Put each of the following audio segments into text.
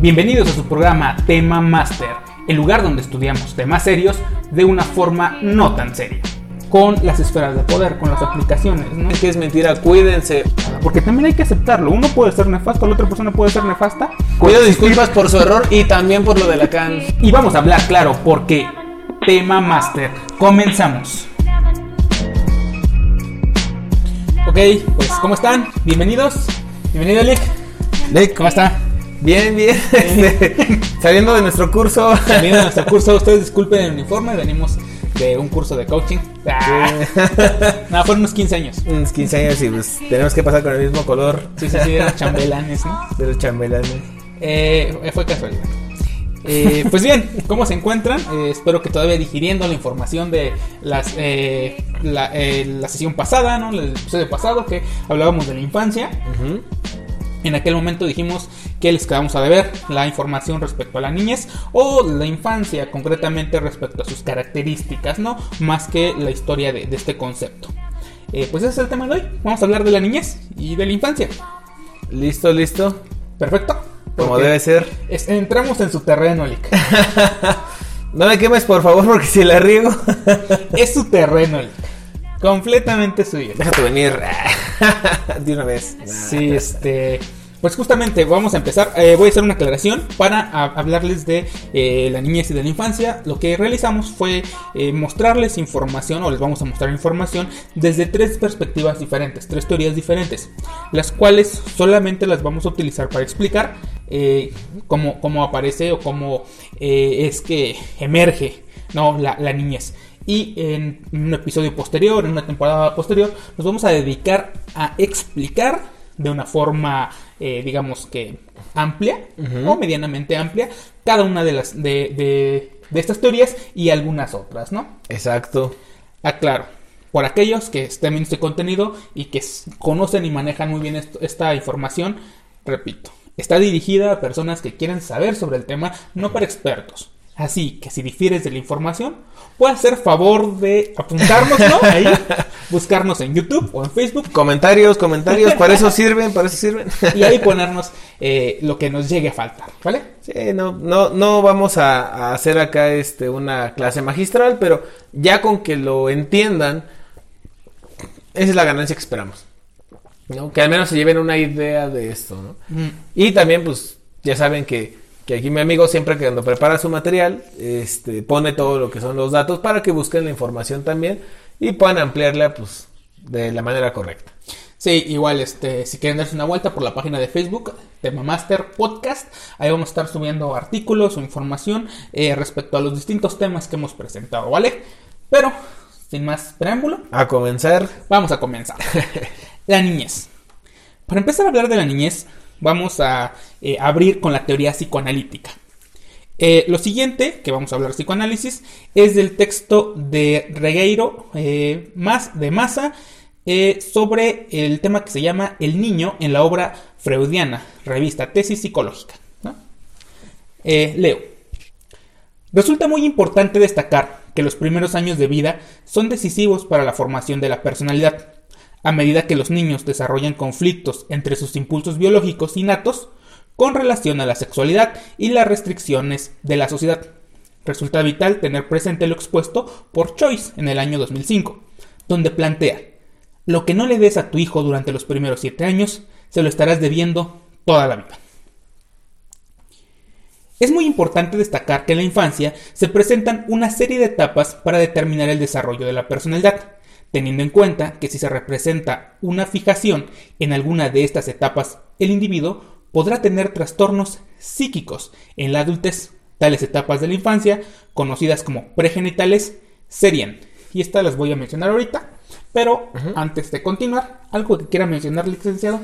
Bienvenidos a su programa Tema Master, el lugar donde estudiamos temas serios de una forma no tan seria. Con las esferas de poder, con las aplicaciones, ¿no? Es que es mentira, cuídense. Porque también hay que aceptarlo. Uno puede ser nefasto, la otra persona puede ser nefasta. Pido disculpas por su error y también por lo de la can. Y vamos a hablar, claro, porque Tema Master. Comenzamos. Ok, pues, ¿cómo están? Bienvenidos. Bienvenido, Lick. Lick, ¿Cómo está? Bien, bien. Este, saliendo de nuestro curso. Saliendo de nuestro curso, ustedes disculpen el uniforme, venimos de un curso de coaching. Ah. no, fueron unos 15 años. Unos 15 años y pues tenemos que pasar con el mismo color. Sí, sí, sí, de los chambelanes, ¿no? De los chambelanes. Eh, fue casualidad. Eh, pues bien, ¿cómo se encuentran? Eh, espero que todavía digiriendo la información de las, eh, la, eh, la, sesión pasada, ¿no? El episodio pasado que hablábamos de la infancia. Uh -huh. En aquel momento dijimos que les quedamos a deber la información respecto a la niñez o la infancia, concretamente respecto a sus características, ¿no? Más que la historia de, de este concepto. Eh, pues ese es el tema de hoy. Vamos a hablar de la niñez y de la infancia. Listo, listo. Perfecto. Como debe ser. Es, entramos en su terreno, Lick. no me quemes, por favor, porque si la riego. es su terreno, Lick. Completamente suyo. Déjate venir de una vez. Sí, este. Pues justamente vamos a empezar. Eh, voy a hacer una aclaración para hablarles de eh, la niñez y de la infancia. Lo que realizamos fue eh, mostrarles información, o les vamos a mostrar información desde tres perspectivas diferentes, tres teorías diferentes, las cuales solamente las vamos a utilizar para explicar cómo, cómo, aparece o cómo es que emerge ¿no? la niñez. Y en un episodio posterior, en una temporada posterior, nos vamos a dedicar a explicar de una forma, eh, digamos que amplia uh -huh. o medianamente amplia cada una de las de, de, de, estas teorías y algunas otras, ¿no? Exacto. Aclaro. Por aquellos que estén viendo este contenido y que conocen y manejan muy bien esto, esta información, repito, está dirigida a personas que quieren saber sobre el tema, no para expertos. Así que si difieres de la información, puedes hacer favor de apuntarnos, ¿no? Ahí, buscarnos en YouTube o en Facebook. Comentarios, comentarios, para eso sirven, para eso sirven. y ahí ponernos eh, lo que nos llegue a faltar, ¿vale? Sí, no, no, no vamos a, a, hacer acá este, una clase magistral, pero ya con que lo entiendan, esa es la ganancia que esperamos. ¿no? Que al menos se lleven una idea de esto, ¿no? Mm. Y también, pues, ya saben que que aquí mi amigo siempre que cuando prepara su material, este, pone todo lo que son los datos para que busquen la información también y puedan ampliarla pues de la manera correcta. Sí, igual, este, si quieren darse una vuelta por la página de Facebook, Tema Master Podcast, ahí vamos a estar subiendo artículos o información eh, respecto a los distintos temas que hemos presentado, ¿vale? Pero, sin más preámbulo. A comenzar. Vamos a comenzar. la niñez. Para empezar a hablar de la niñez, vamos a eh, abrir con la teoría psicoanalítica. Eh, lo siguiente, que vamos a hablar psicoanálisis, es del texto de Regueiro, eh, más de Massa, sobre el tema que se llama El niño en la obra freudiana, revista Tesis Psicológica. leo. Resulta muy importante destacar que los primeros años de vida son decisivos para la formación de la personalidad. A medida que los niños desarrollan conflictos entre sus impulsos biológicos innatos con relación a la sexualidad y las restricciones de la sociedad. Resulta vital tener presente lo expuesto por Choice en el año 2005, donde plantea, lo que no le des a tu hijo durante los primeros 7 años, se lo estarás debiendo toda la vida. Es muy importante destacar que en la infancia se presentan una serie de etapas para determinar el desarrollo de la personalidad teniendo en cuenta que si se representa una fijación en alguna de estas etapas, el individuo podrá tener trastornos psíquicos en la adultez. Tales etapas de la infancia, conocidas como pregenitales, serían, y estas las voy a mencionar ahorita, pero uh -huh. antes de continuar, ¿algo que quiera mencionar, licenciado?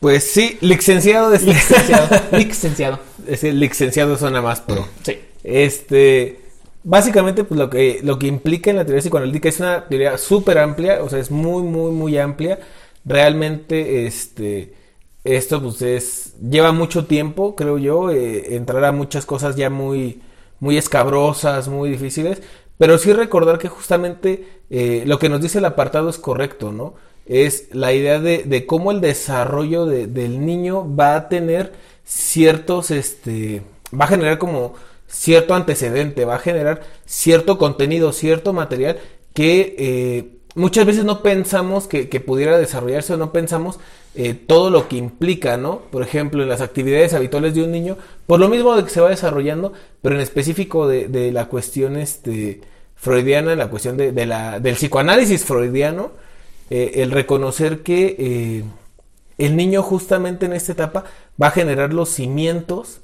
Pues sí, licenciado. De... Licenciado. licenciado. Es el licenciado suena más pro. Sí. Este básicamente pues lo que lo que implica en la teoría psicoanalítica es una teoría súper amplia, o sea, es muy muy muy amplia. Realmente este esto pues es lleva mucho tiempo, creo yo, eh, entrar a muchas cosas ya muy muy escabrosas, muy difíciles, pero sí recordar que justamente eh, lo que nos dice el apartado es correcto, ¿no? es la idea de, cómo el desarrollo del niño va a tener ciertos, este, va a generar como cierto antecedente, va a generar cierto contenido, cierto material que eh, muchas veces no pensamos que, pudiera desarrollarse o no pensamos eh, todo lo que implica, ¿no? Por ejemplo, en las actividades habituales de un niño, por lo mismo de que se va desarrollando, pero en específico de, la cuestión este, freudiana, la cuestión de, la, del psicoanálisis freudiano, eh, el reconocer que el niño justamente en esta etapa va a generar los cimientos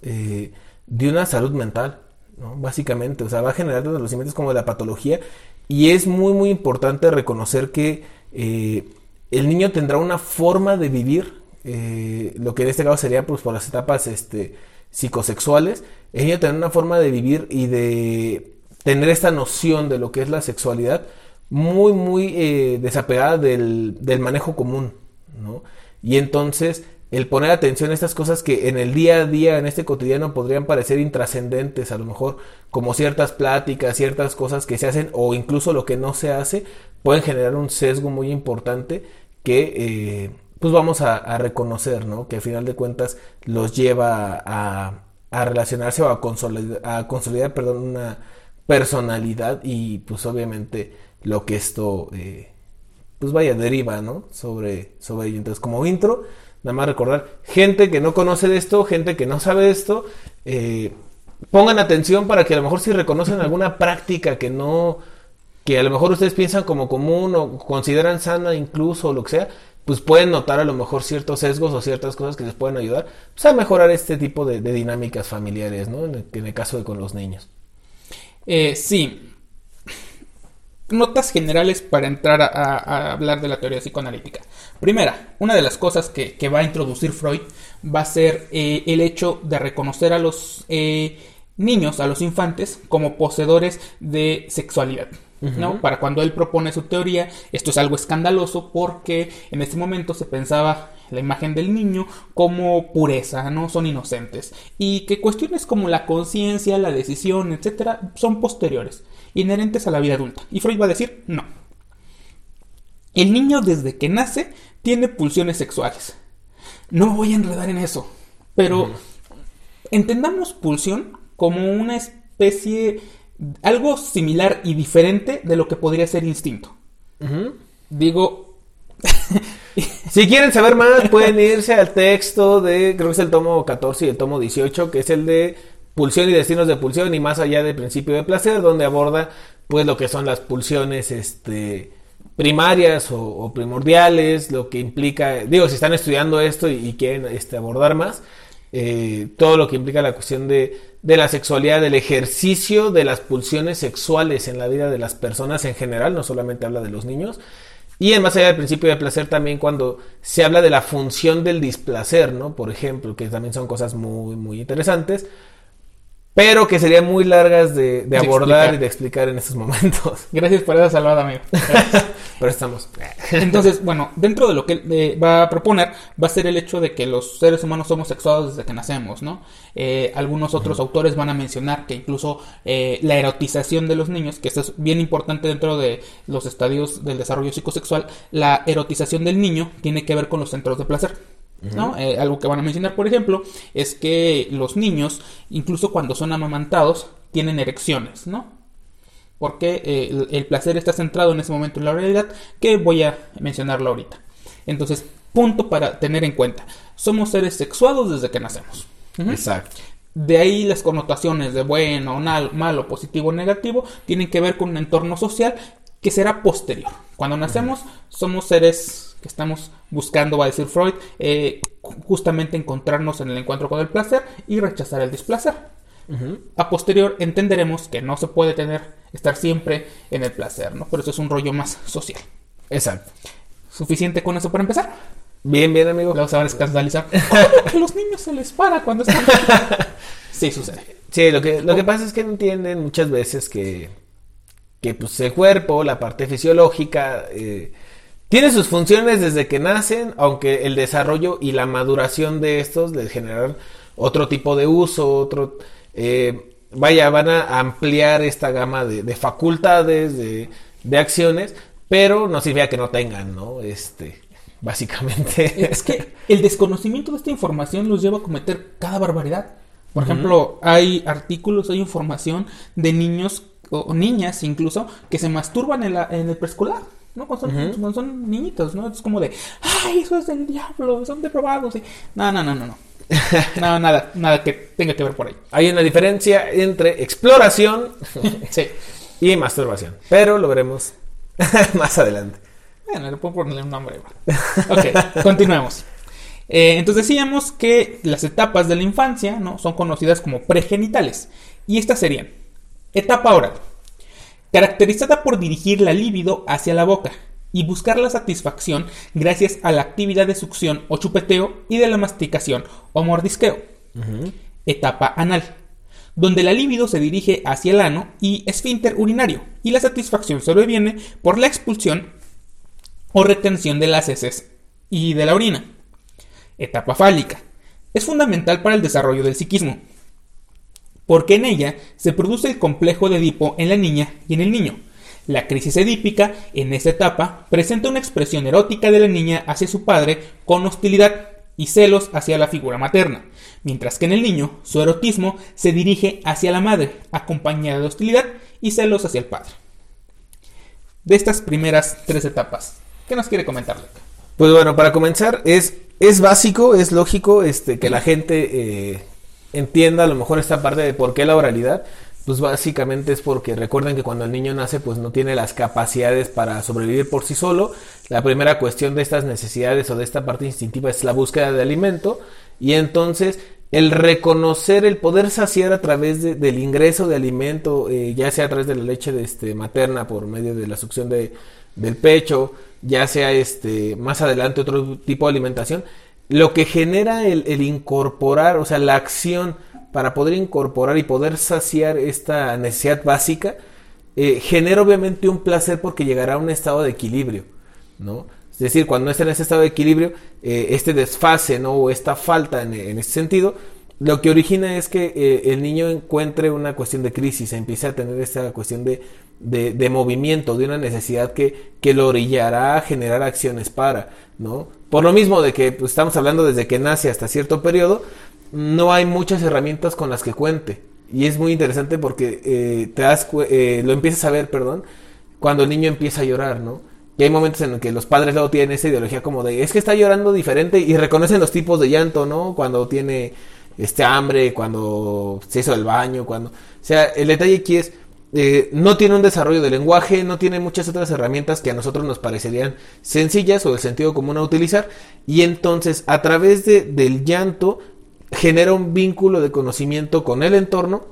de una salud mental. Básicamente, o sea, va a generar los cimientos como de la patología y es muy, muy importante reconocer que eh, el niño tendrá una forma de vivir, eh, lo que en este caso sería pues por las etapas este, psicosexuales, el niño tendrá una forma de vivir y de tener esta noción de lo que es la sexualidad muy, muy eh, desapegada del, del manejo común, ¿no? Y entonces el poner atención a estas cosas que en el día a día, en este cotidiano, podrían parecer intrascendentes, a lo mejor como ciertas pláticas, ciertas cosas que se hacen o incluso lo que no se hace, pueden generar un sesgo muy importante que eh, pues vamos a, reconocer, ¿no? Que al final de cuentas los lleva a, relacionarse o a consolidar, a consolidar perdón, una personalidad y pues obviamente lo que esto eh, pues vaya deriva, ¿no? Sobre, sobre ello. Entonces como intro Nada más recordar, gente que no conoce de esto, gente que no sabe de esto, eh, pongan atención para que a lo mejor si reconocen alguna práctica que no, que a lo mejor ustedes piensan como común o consideran sana incluso o lo que sea, pues pueden notar a lo mejor ciertos sesgos o ciertas cosas que les pueden ayudar pues, a mejorar este tipo de, dinámicas familiares, ¿no? En el, caso de con los niños. Eh, sí, notas generales para entrar a, hablar de la teoría psicoanalítica. Primera, una de las cosas que, va a introducir Freud va a ser eh, el hecho de reconocer a los eh, niños, a los infantes, como poseedores de sexualidad. ¿No? Para cuando él propone su teoría, esto es algo escandaloso porque en ese momento se pensaba la imagen del niño como pureza, no son inocentes y que cuestiones como la conciencia, la decisión, etcétera, son posteriores inherentes a la vida adulta. Y Freud va a decir, no. El niño desde que nace tiene pulsiones sexuales. No me voy a enredar en eso, pero entendamos pulsión como una especie, algo similar y diferente de lo que podría ser instinto. Digo... si quieren saber más, pueden irse al texto de, creo que es el tomo 14 y el tomo 18, que es el de Pulsión y destinos de pulsión y más allá del principio de placer, donde aborda pues lo que son las pulsiones este primarias o, primordiales, lo que implica, digo, si están estudiando esto y, quieren este, abordar más, eh, todo lo que implica la cuestión de, de, la sexualidad, del ejercicio de las pulsiones sexuales en la vida de las personas en general, no solamente habla de los niños. Y en más allá del principio de placer también cuando se habla de la función del displacer, ¿no? Por ejemplo, que también son cosas muy, muy interesantes pero que serían muy largas de, abordar y de explicar en estos momentos. Gracias por esa salvada, amigo. pero estamos. Entonces, bueno, dentro de lo que eh, va a proponer, va a ser el hecho de que los seres humanos somos sexuados desde que nacemos, ¿no? Eh, algunos otros autores van a mencionar que incluso eh, la erotización de los niños, que esto es bien importante dentro de los estadios del desarrollo psicosexual, la erotización del niño tiene que ver con los centros de placer. Eh, algo que van a mencionar, por ejemplo, es que los niños, incluso cuando son amamantados, tienen erecciones, ¿no? Porque eh, el, placer está centrado en ese momento en la realidad, que voy a mencionarlo ahorita. Entonces, punto para tener en cuenta. Somos seres sexuados desde que nacemos. Exacto. De ahí las connotaciones de bueno, malo, positivo, negativo, tienen que ver con un entorno social que será posterior. Cuando nacemos, somos seres que estamos buscando, va a decir Freud, eh, justamente encontrarnos en el encuentro con el placer y rechazar el displacer. A posterior entenderemos que no se puede tener, estar siempre en el placer, ¿no? Por eso es un rollo más social. Exacto. ¿Suficiente con eso para empezar? Bien, bien, amigo. Van a escandalizar. que los niños se les para cuando están... sí, sucede. Sí, lo que, lo que pasa es que no entienden muchas veces que, que pues, el cuerpo, la parte fisiológica... Eh, tiene sus funciones desde que nacen, aunque el desarrollo y la maduración de estos les generan otro tipo de uso, otro... Eh, vaya, van a ampliar esta gama de, facultades, de, acciones, pero no significa que no tengan, ¿no? Este, básicamente. Es que el desconocimiento de esta información los lleva a cometer cada barbaridad. Por ejemplo, hay artículos, hay información de niños o, niñas incluso que se masturban en, la, en el preescolar. ¿No? Cuando son, son, niñitos, ¿no? Es como de, ay, eso es del diablo, son deprobados. No, no, no, no, no. no, nada, nada que tenga que ver por ahí. Hay una diferencia entre exploración y masturbación, pero lo veremos más adelante. Bueno, le puedo ponerle un nombre Ok, continuemos. Eh, entonces decíamos que las etapas de la infancia ¿no? son conocidas como pregenitales. Y estas serían etapa oral, caracterizada por dirigir la libido hacia la boca y buscar la satisfacción gracias a la actividad de succión o chupeteo y de la masticación o mordisqueo. Etapa anal, donde la libido se dirige hacia el ano y esfínter urinario y la satisfacción sobreviene por la expulsión o retención de las heces y de la orina. Etapa fálica. Es fundamental para el desarrollo del psiquismo, porque en ella se produce el complejo de Edipo en la niña y en el niño. La crisis edípica, en esta etapa, presenta una expresión erótica de la niña hacia su padre con hostilidad y celos hacia la figura materna, mientras que en el niño su erotismo se dirige hacia la madre, acompañada de hostilidad y celos hacia el padre. De estas primeras tres etapas, ¿qué nos quiere comentar, Pues bueno, para comenzar, es, es básico, es lógico este, que la gente eh, entienda a lo mejor esta parte de por qué la oralidad. Pues básicamente es porque recuerden que cuando el niño nace pues no tiene las capacidades para sobrevivir por sí solo. La primera cuestión de estas necesidades o de esta parte instintiva es la búsqueda de alimento y entonces el reconocer, el poder saciar a través del ingreso de alimento, eh, ya sea a través de la leche de, este, materna por medio de la succión de, del pecho, ya sea este, más adelante otro tipo de alimentación, lo que genera el, incorporar, o sea, la acción para poder incorporar y poder saciar esta necesidad básica, eh, genera obviamente un placer porque llegará a un estado de equilibrio, ¿no? Es decir, cuando no está en ese estado de equilibrio, eh, este desfase, ¿no? O esta falta en, en ese sentido, lo que origina es que eh, el niño encuentre una cuestión de crisis, empiece a tener esta cuestión de, de, movimiento, de una necesidad que, que, lo orillará a generar acciones para, ¿no? Por lo mismo de que pues, estamos hablando desde que nace hasta cierto periodo, no hay muchas herramientas con las que cuente. Y es muy interesante porque eh, te das, eh, lo empiezas a ver, perdón, cuando el niño empieza a llorar, ¿no? Y hay momentos en los que los padres luego tienen esa ideología como de, es que está llorando diferente y reconocen los tipos de llanto, ¿no? Cuando tiene este hambre, cuando se hizo el baño, cuando... O sea, el detalle aquí es, eh, no tiene un desarrollo de lenguaje, no tiene muchas otras herramientas que a nosotros nos parecerían sencillas o del sentido común a utilizar, y entonces a través de, del llanto genera un vínculo de conocimiento con el entorno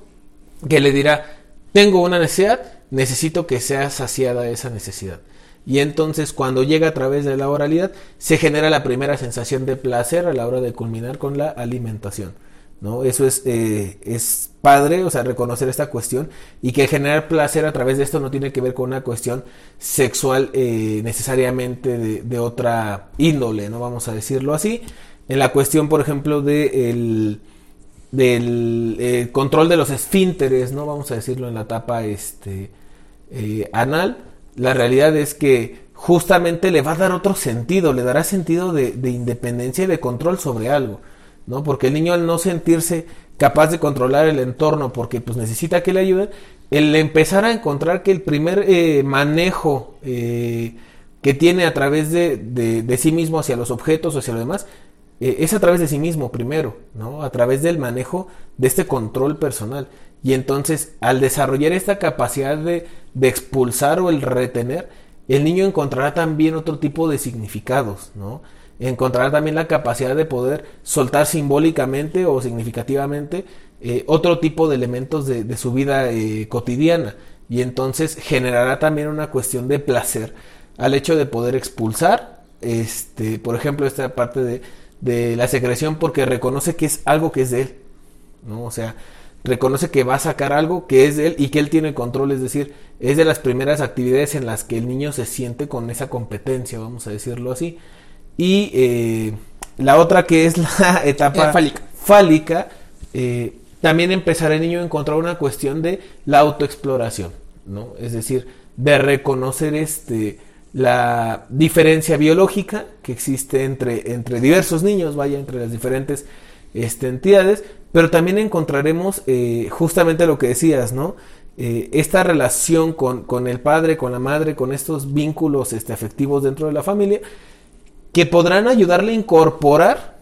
que le dirá, tengo una necesidad, necesito que sea saciada esa necesidad. Y entonces cuando llega a través de la oralidad se genera la primera sensación de placer a la hora de culminar con la alimentación. ¿No? Eso es, eh, es padre, o sea, reconocer esta cuestión y que generar placer a través de esto no tiene que ver con una cuestión sexual eh, necesariamente de, otra índole, ¿no? Vamos a decirlo así. En la cuestión, por ejemplo, de el, del eh, control de los esfínteres, ¿no? Vamos a decirlo en la etapa este, anal, la realidad es que justamente le va a dar otro sentido, le dará sentido de, de independencia y de control sobre algo. ¿No? Porque el niño al no sentirse capaz de controlar el entorno porque pues necesita que le ayuden, el empezar a encontrar que el primer eh, manejo eh, que tiene a través de, de, sí mismo hacia los objetos o hacia lo demás, eh, es a través de sí mismo primero, ¿no? A través del manejo de este control personal. Y entonces, al desarrollar esta capacidad de, de expulsar o el retener, el niño encontrará también otro tipo de significados, ¿no? Encontrará también la capacidad de poder soltar simbólicamente o significativamente eh, otro tipo de elementos de, su vida eh, cotidiana. Y entonces generará también una cuestión de placer al hecho de poder expulsar este por ejemplo esta parte de, de la secreción porque reconoce que es algo que es de él no o sea reconoce que va a sacar algo que es de él y que él tiene control, es decir, es de las primeras actividades en las que el niño se siente con esa competencia, vamos a decirlo así. Y eh, la otra que es la etapa eh, fálica, fálica eh, también empezará el niño a encontrar una cuestión de la autoexploración, ¿no? Es decir, de reconocer este la diferencia biológica que existe entre, entre diversos niños, vaya, entre las diferentes este, entidades, pero también encontraremos eh, justamente lo que decías, ¿no? Eh, esta relación con, con, el padre, con la madre, con estos vínculos este, afectivos dentro de la familia, que podrán ayudarle a incorporar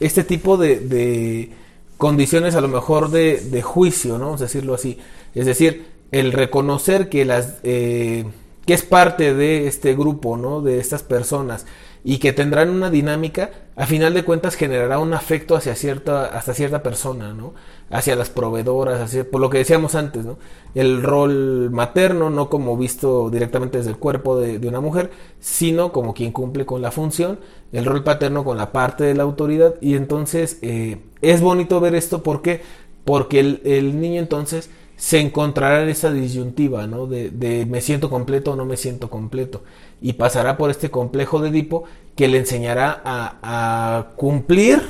este tipo de, de condiciones a lo mejor de, de, juicio, ¿no? Vamos a decirlo así. Es decir, el reconocer que las... Eh, que es parte de este grupo, ¿no? De estas personas y que tendrán una dinámica, a final de cuentas generará un afecto hacia cierta, hasta cierta persona, ¿no? Hacia las proveedoras, hacia, por lo que decíamos antes, ¿no? El rol materno, no como visto directamente desde el cuerpo de, una mujer, sino como quien cumple con la función, el rol paterno con la parte de la autoridad, y entonces eh, es bonito ver esto, ¿por qué? Porque el, el niño entonces se encontrará en esa disyuntiva, ¿no? De, de, me siento completo o no me siento completo. Y pasará por este complejo de Edipo que le enseñará a, a, cumplir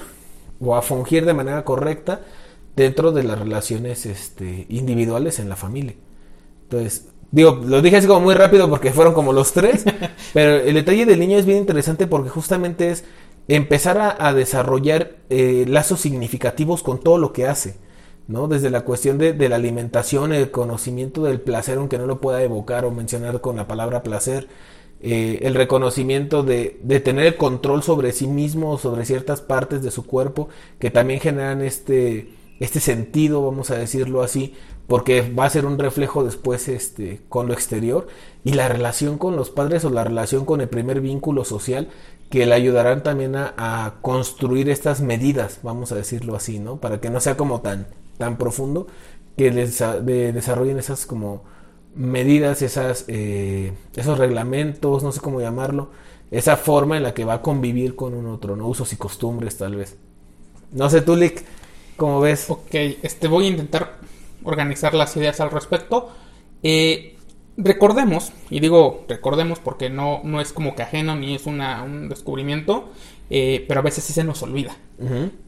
o a fungir de manera correcta dentro de las relaciones este, individuales en la familia. Entonces, digo, lo dije así como muy rápido porque fueron como los tres, pero el detalle del niño es bien interesante porque justamente es empezar a, a desarrollar eh, lazos significativos con todo lo que hace ¿no? Desde la cuestión de, de, la alimentación, el conocimiento del placer, aunque no lo pueda evocar o mencionar con la palabra placer, eh, el reconocimiento de, de, tener control sobre sí mismo, sobre ciertas partes de su cuerpo, que también generan este, este sentido, vamos a decirlo así, porque va a ser un reflejo después este, con lo exterior, y la relación con los padres o la relación con el primer vínculo social, que le ayudarán también a, a construir estas medidas, vamos a decirlo así, ¿no? Para que no sea como tan tan profundo que les, de, desarrollen esas como medidas, esas, eh, esos reglamentos, no sé cómo llamarlo, esa forma en la que va a convivir con un otro, no usos y costumbres tal vez. No sé, Tulik, ¿cómo ves? Ok, este, voy a intentar organizar las ideas al respecto. Eh, recordemos, y digo recordemos porque no, no es como que ajeno ni es una, un descubrimiento, eh, pero a veces sí se nos olvida.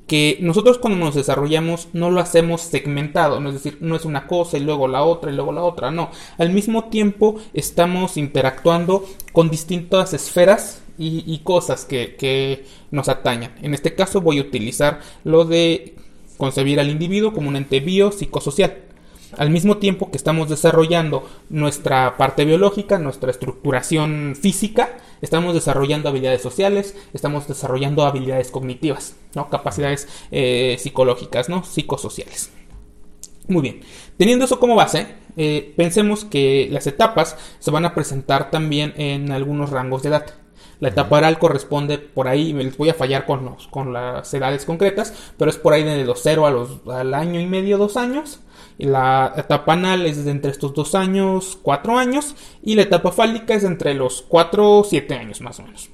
Que nosotros cuando nos desarrollamos no lo hacemos segmentado, ¿no? es decir, no es una cosa y luego la otra y luego la otra, no. Al mismo tiempo estamos interactuando con distintas esferas y, cosas que, que nos atañan. En este caso voy a utilizar lo de concebir al individuo como un ente biopsicosocial. Al mismo tiempo que estamos desarrollando nuestra parte biológica, nuestra estructuración física, estamos desarrollando habilidades sociales, estamos desarrollando habilidades cognitivas, ¿no? capacidades eh, psicológicas, ¿no? psicosociales. Muy bien, teniendo eso como base, eh, pensemos que las etapas se van a presentar también en algunos rangos de edad. La etapa oral corresponde por ahí, les voy a fallar con, los, con las edades concretas, pero es por ahí de los 0 a los, al año y medio, dos años. La etapa anal es de entre estos dos años, cuatro años, y la etapa fálica es entre los cuatro, siete años más o menos.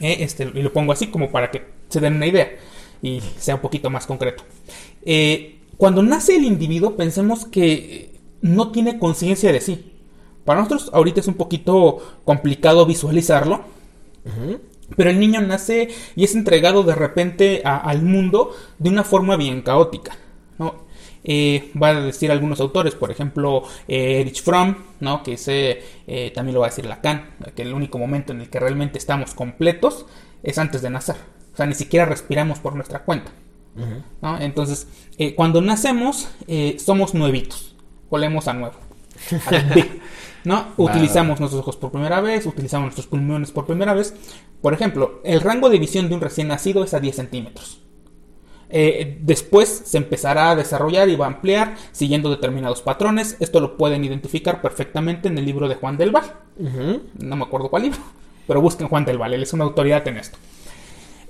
Eh, este, y lo pongo así como para que se den una idea y sea un poquito más concreto. Eh, cuando nace el individuo, pensemos que no tiene conciencia de sí. Para nosotros ahorita es un poquito complicado visualizarlo. Pero el niño nace y es entregado de repente al mundo de una forma bien caótica. Eh, va a decir algunos autores, por ejemplo, eh, Erich Fromm, ¿no? que ese, eh, también lo va a decir Lacan, que el único momento en el que realmente estamos completos es antes de nacer. O sea, ni siquiera respiramos por nuestra cuenta. Entonces, cuando nacemos, somos nuevitos, volvemos a nuevo. ¿no? Utilizamos nuestros ojos por primera vez, utilizamos nuestros pulmones por primera vez. Por ejemplo, el rango de visión de un recién nacido es a 10 centímetros. Eh, después se empezará a desarrollar y va a ampliar siguiendo determinados patrones. Esto lo pueden identificar perfectamente en el libro de Juan del Val. No me acuerdo cuál libro, pero busquen Juan del Val, él es una autoridad en esto.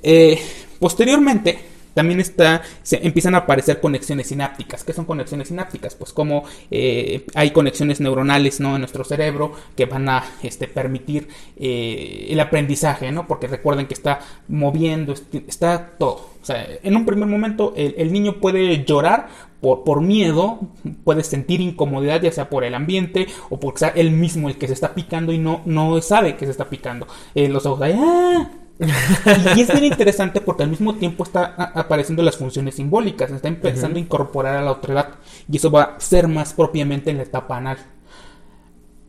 Eh, posteriormente, también está, se empiezan a aparecer conexiones sinápticas. ¿Qué son conexiones sinápticas? Pues como eh, hay conexiones neuronales ¿no? en nuestro cerebro que van a este, permitir eh, el aprendizaje, ¿no? Porque recuerden que está moviendo, está todo. O sea, en un primer momento el, niño puede llorar por, por, miedo, puede sentir incomodidad ya sea por el ambiente o porque sea él mismo el que se está picando y no, no sabe que se está picando. Eh, los ojos, ¡ah! y es bien interesante porque al mismo tiempo está apareciendo las funciones simbólicas, está empezando a incorporar a la otra edad y eso va a ser más propiamente en la etapa anal.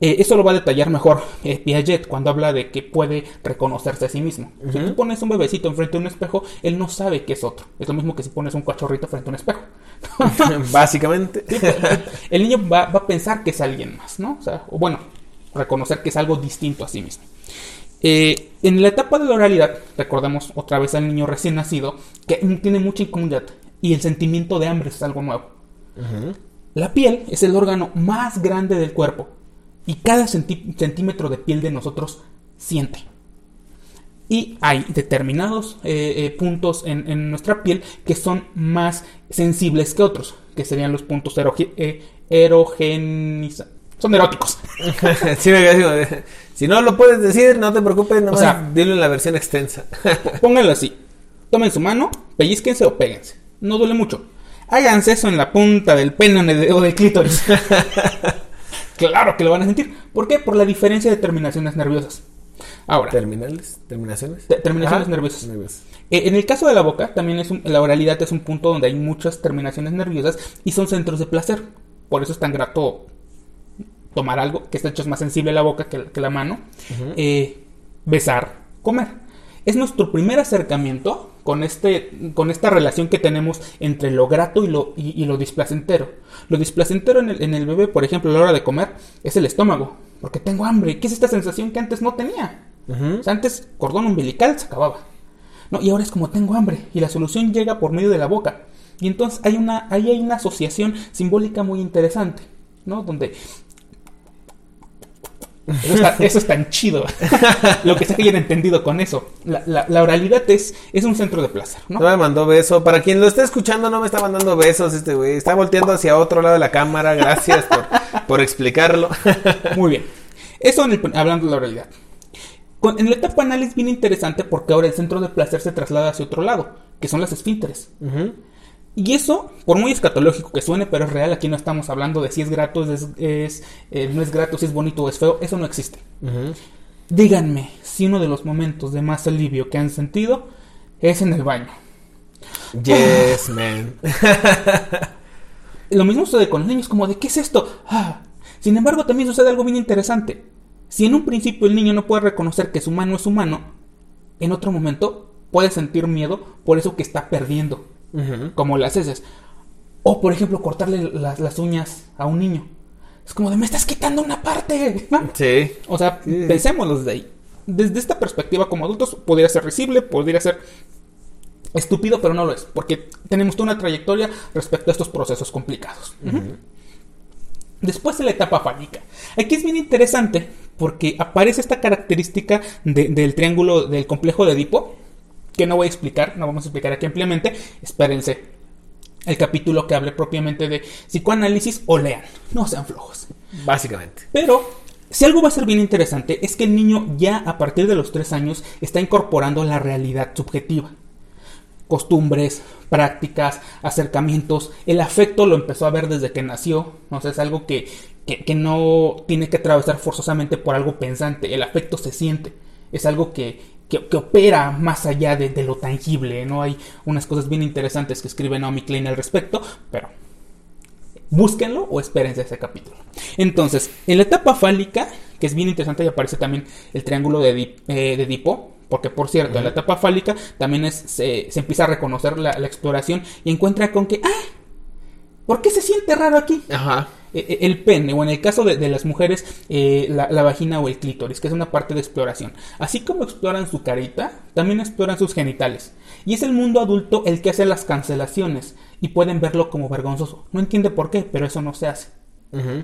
Eh, eso lo va a detallar mejor eh, Piaget cuando habla de que puede reconocerse a sí mismo. Si tú pones un bebecito enfrente de un espejo, él no sabe que es otro. Es lo mismo que si pones un cachorrito frente a un espejo. Básicamente. Sí, pues, el niño va, va, a pensar que es alguien más, ¿no? O sea, o bueno, reconocer que es algo distinto a sí mismo. Eh, en la etapa de la oralidad, recordemos otra vez al niño recién nacido, que tiene mucha incomodidad y el sentimiento de hambre es algo nuevo. La piel es el órgano más grande del cuerpo y cada centímetro de piel de nosotros siente. Y hay determinados eh, eh, puntos en, nuestra piel que son más sensibles que otros, que serían los puntos eh, erogenizados. Son eróticos. si no lo puedes decir, no te preocupes, nomás o sea, dilo en la versión extensa. pónganlo así. Tomen su mano, pellizquense o péguense. No duele mucho. Háganse eso en la punta del pene o del clítoris. claro que lo van a sentir. ¿Por qué? Por la diferencia de terminaciones nerviosas. Ahora. ¿Terminales? ¿Terminaciones? terminaciones nerviosas. Eh, en el caso de la boca, también es la oralidad es un punto donde hay muchas terminaciones nerviosas y son centros de placer. Por eso es tan grato tomar algo que está hecho más sensible la boca que, la mano. Eh, besar, comer. Es nuestro primer acercamiento con, este, con esta relación que tenemos entre lo grato y lo, y, lo displacentero. Lo displacentero en el, en el, bebé, por ejemplo, a la hora de comer, es el estómago, porque tengo hambre. ¿Qué es esta sensación que antes no tenía? antes cordón umbilical se acababa. No, y ahora es como tengo hambre y la solución llega por medio de la boca. Y entonces hay una, ahí hay una asociación simbólica muy interesante, ¿no? Donde eso, es tan chido. Lo que sé que hayan entendido con eso. La, oralidad es, es un centro de placer, ¿no? me mandó beso. Para quien lo esté escuchando, no me está mandando besos este güey. Está volteando hacia otro lado de la cámara. Gracias por, explicarlo. Muy bien. Eso hablando de la oralidad. en la etapa anal es bien interesante porque ahora el centro de placer se traslada hacia otro lado, que son las esfínteres. Y eso, por muy escatológico que suene, pero es real, aquí no estamos hablando de si es grato, es, eh, no es grato, si es bonito o es feo, eso no existe. Díganme si uno de los momentos de más alivio que han sentido es en el baño. Yes, man. Lo mismo sucede con los niños, como de ¿qué es esto? Ah. Sin embargo, también sucede algo bien interesante. Si en un principio el niño no puede reconocer que su mano es humano, en otro momento puede sentir miedo por eso que está perdiendo como las heces. O, por ejemplo, cortarle las, uñas a un niño. Es como de, me estás quitando una parte. Sí. O sea, pensémoslo desde ahí. Desde esta perspectiva, como adultos, podría ser risible, podría ser estúpido, pero no lo es. Porque tenemos toda una trayectoria respecto a estos procesos complicados. Después de la etapa fálica. Aquí es bien interesante porque aparece esta característica del triángulo del complejo de Edipo que no voy a explicar, no vamos a explicar aquí ampliamente, espérense el capítulo que hable propiamente de psicoanálisis o lean, no sean flojos. Básicamente. Pero si algo va a ser bien interesante es que el niño ya a partir de los tres años está incorporando la realidad subjetiva. Costumbres, prácticas, acercamientos, el afecto lo empezó a ver desde que nació, no sé, es algo que, que no tiene que atravesar forzosamente por algo pensante, el afecto se siente, es algo que, que, opera más allá de, lo tangible, ¿no? Hay unas cosas bien interesantes que escribe Naomi Klein al respecto, pero búsquenlo o espérense ese capítulo. Entonces, en la etapa fálica, que es bien interesante, y aparece también el triángulo de, eh, Edipo, porque por cierto, en la etapa fálica también es, se, empieza a reconocer la, la, exploración y encuentra con que, ¡ah! ¿Por qué se siente raro aquí? Ajá. E, e, el pene, o en el caso de, las mujeres, eh, la, vagina o el clítoris, que es una parte de exploración. Así como exploran su carita, también exploran sus genitales. Y es el mundo adulto el que hace las cancelaciones y pueden verlo como vergonzoso. No entiende por qué, pero eso no se hace.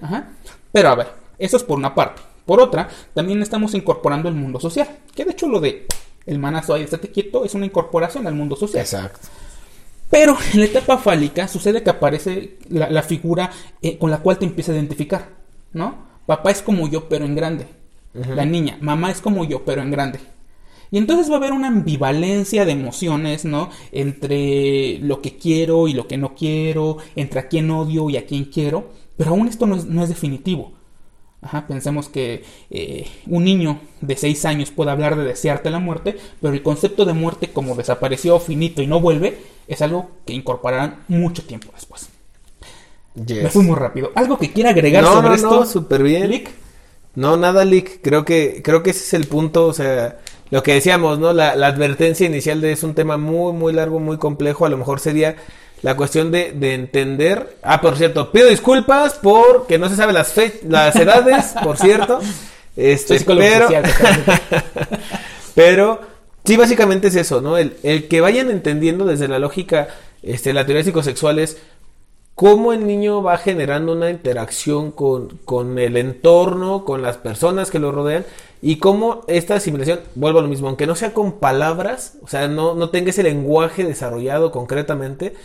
Ajá. Pero a ver, eso es por una parte. Por otra, también estamos incorporando el mundo social. Que de hecho lo de el manazo ahí, estate quieto, es una incorporación al mundo social. Exacto. Pero en la etapa fálica sucede que aparece la, figura eh, con la cual te empieza a identificar, ¿no? Papá es como yo, pero en grande. La niña, mamá es como yo, pero en grande. Y entonces va a haber una ambivalencia de emociones, ¿no? Entre lo que quiero y lo que no quiero, entre a quién odio y a quién quiero. Pero aún esto no es definitivo. Ajá, pensemos que eh, un niño de 6 años puede hablar de desearte la muerte, pero el concepto de muerte como desapareció finito y no vuelve es algo que incorporarán mucho tiempo después. Me fui muy rápido. ¿Algo que quiera agregar sobre esto? No, súper bien. No, nada, Lick. Creo que, creo que ese es el punto, o sea, lo que decíamos, ¿no? La, la advertencia inicial de es un tema muy, muy largo, muy complejo. A lo mejor sería la cuestión de, de entender. Ah, por cierto, pido disculpas porque no se sabe las fe las edades, por cierto. Este, pero, pero sí, básicamente es eso, ¿no? El, que vayan entendiendo desde la lógica, este, la teoría psicosexual es cómo el niño va generando una interacción con, el entorno, con las personas que lo rodean y cómo esta asimilación, vuelvo a lo mismo, aunque no sea con palabras, o sea, no, tenga ese lenguaje desarrollado concretamente,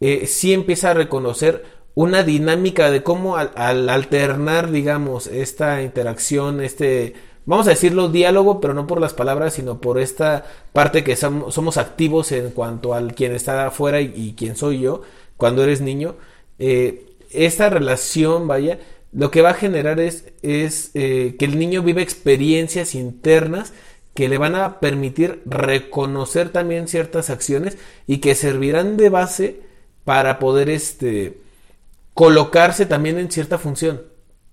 eh, sí empieza a reconocer una dinámica de cómo al, alternar, digamos, esta interacción, este, vamos a decirlo, diálogo, pero no por las palabras, sino por esta parte que somos, activos en cuanto al quien está afuera y, y quién soy yo, cuando eres niño, eh, esta relación, vaya, lo que va a generar es, es eh, que el niño vive experiencias internas que le van a permitir reconocer también ciertas acciones y que servirán de base para poder este, colocarse también en cierta función.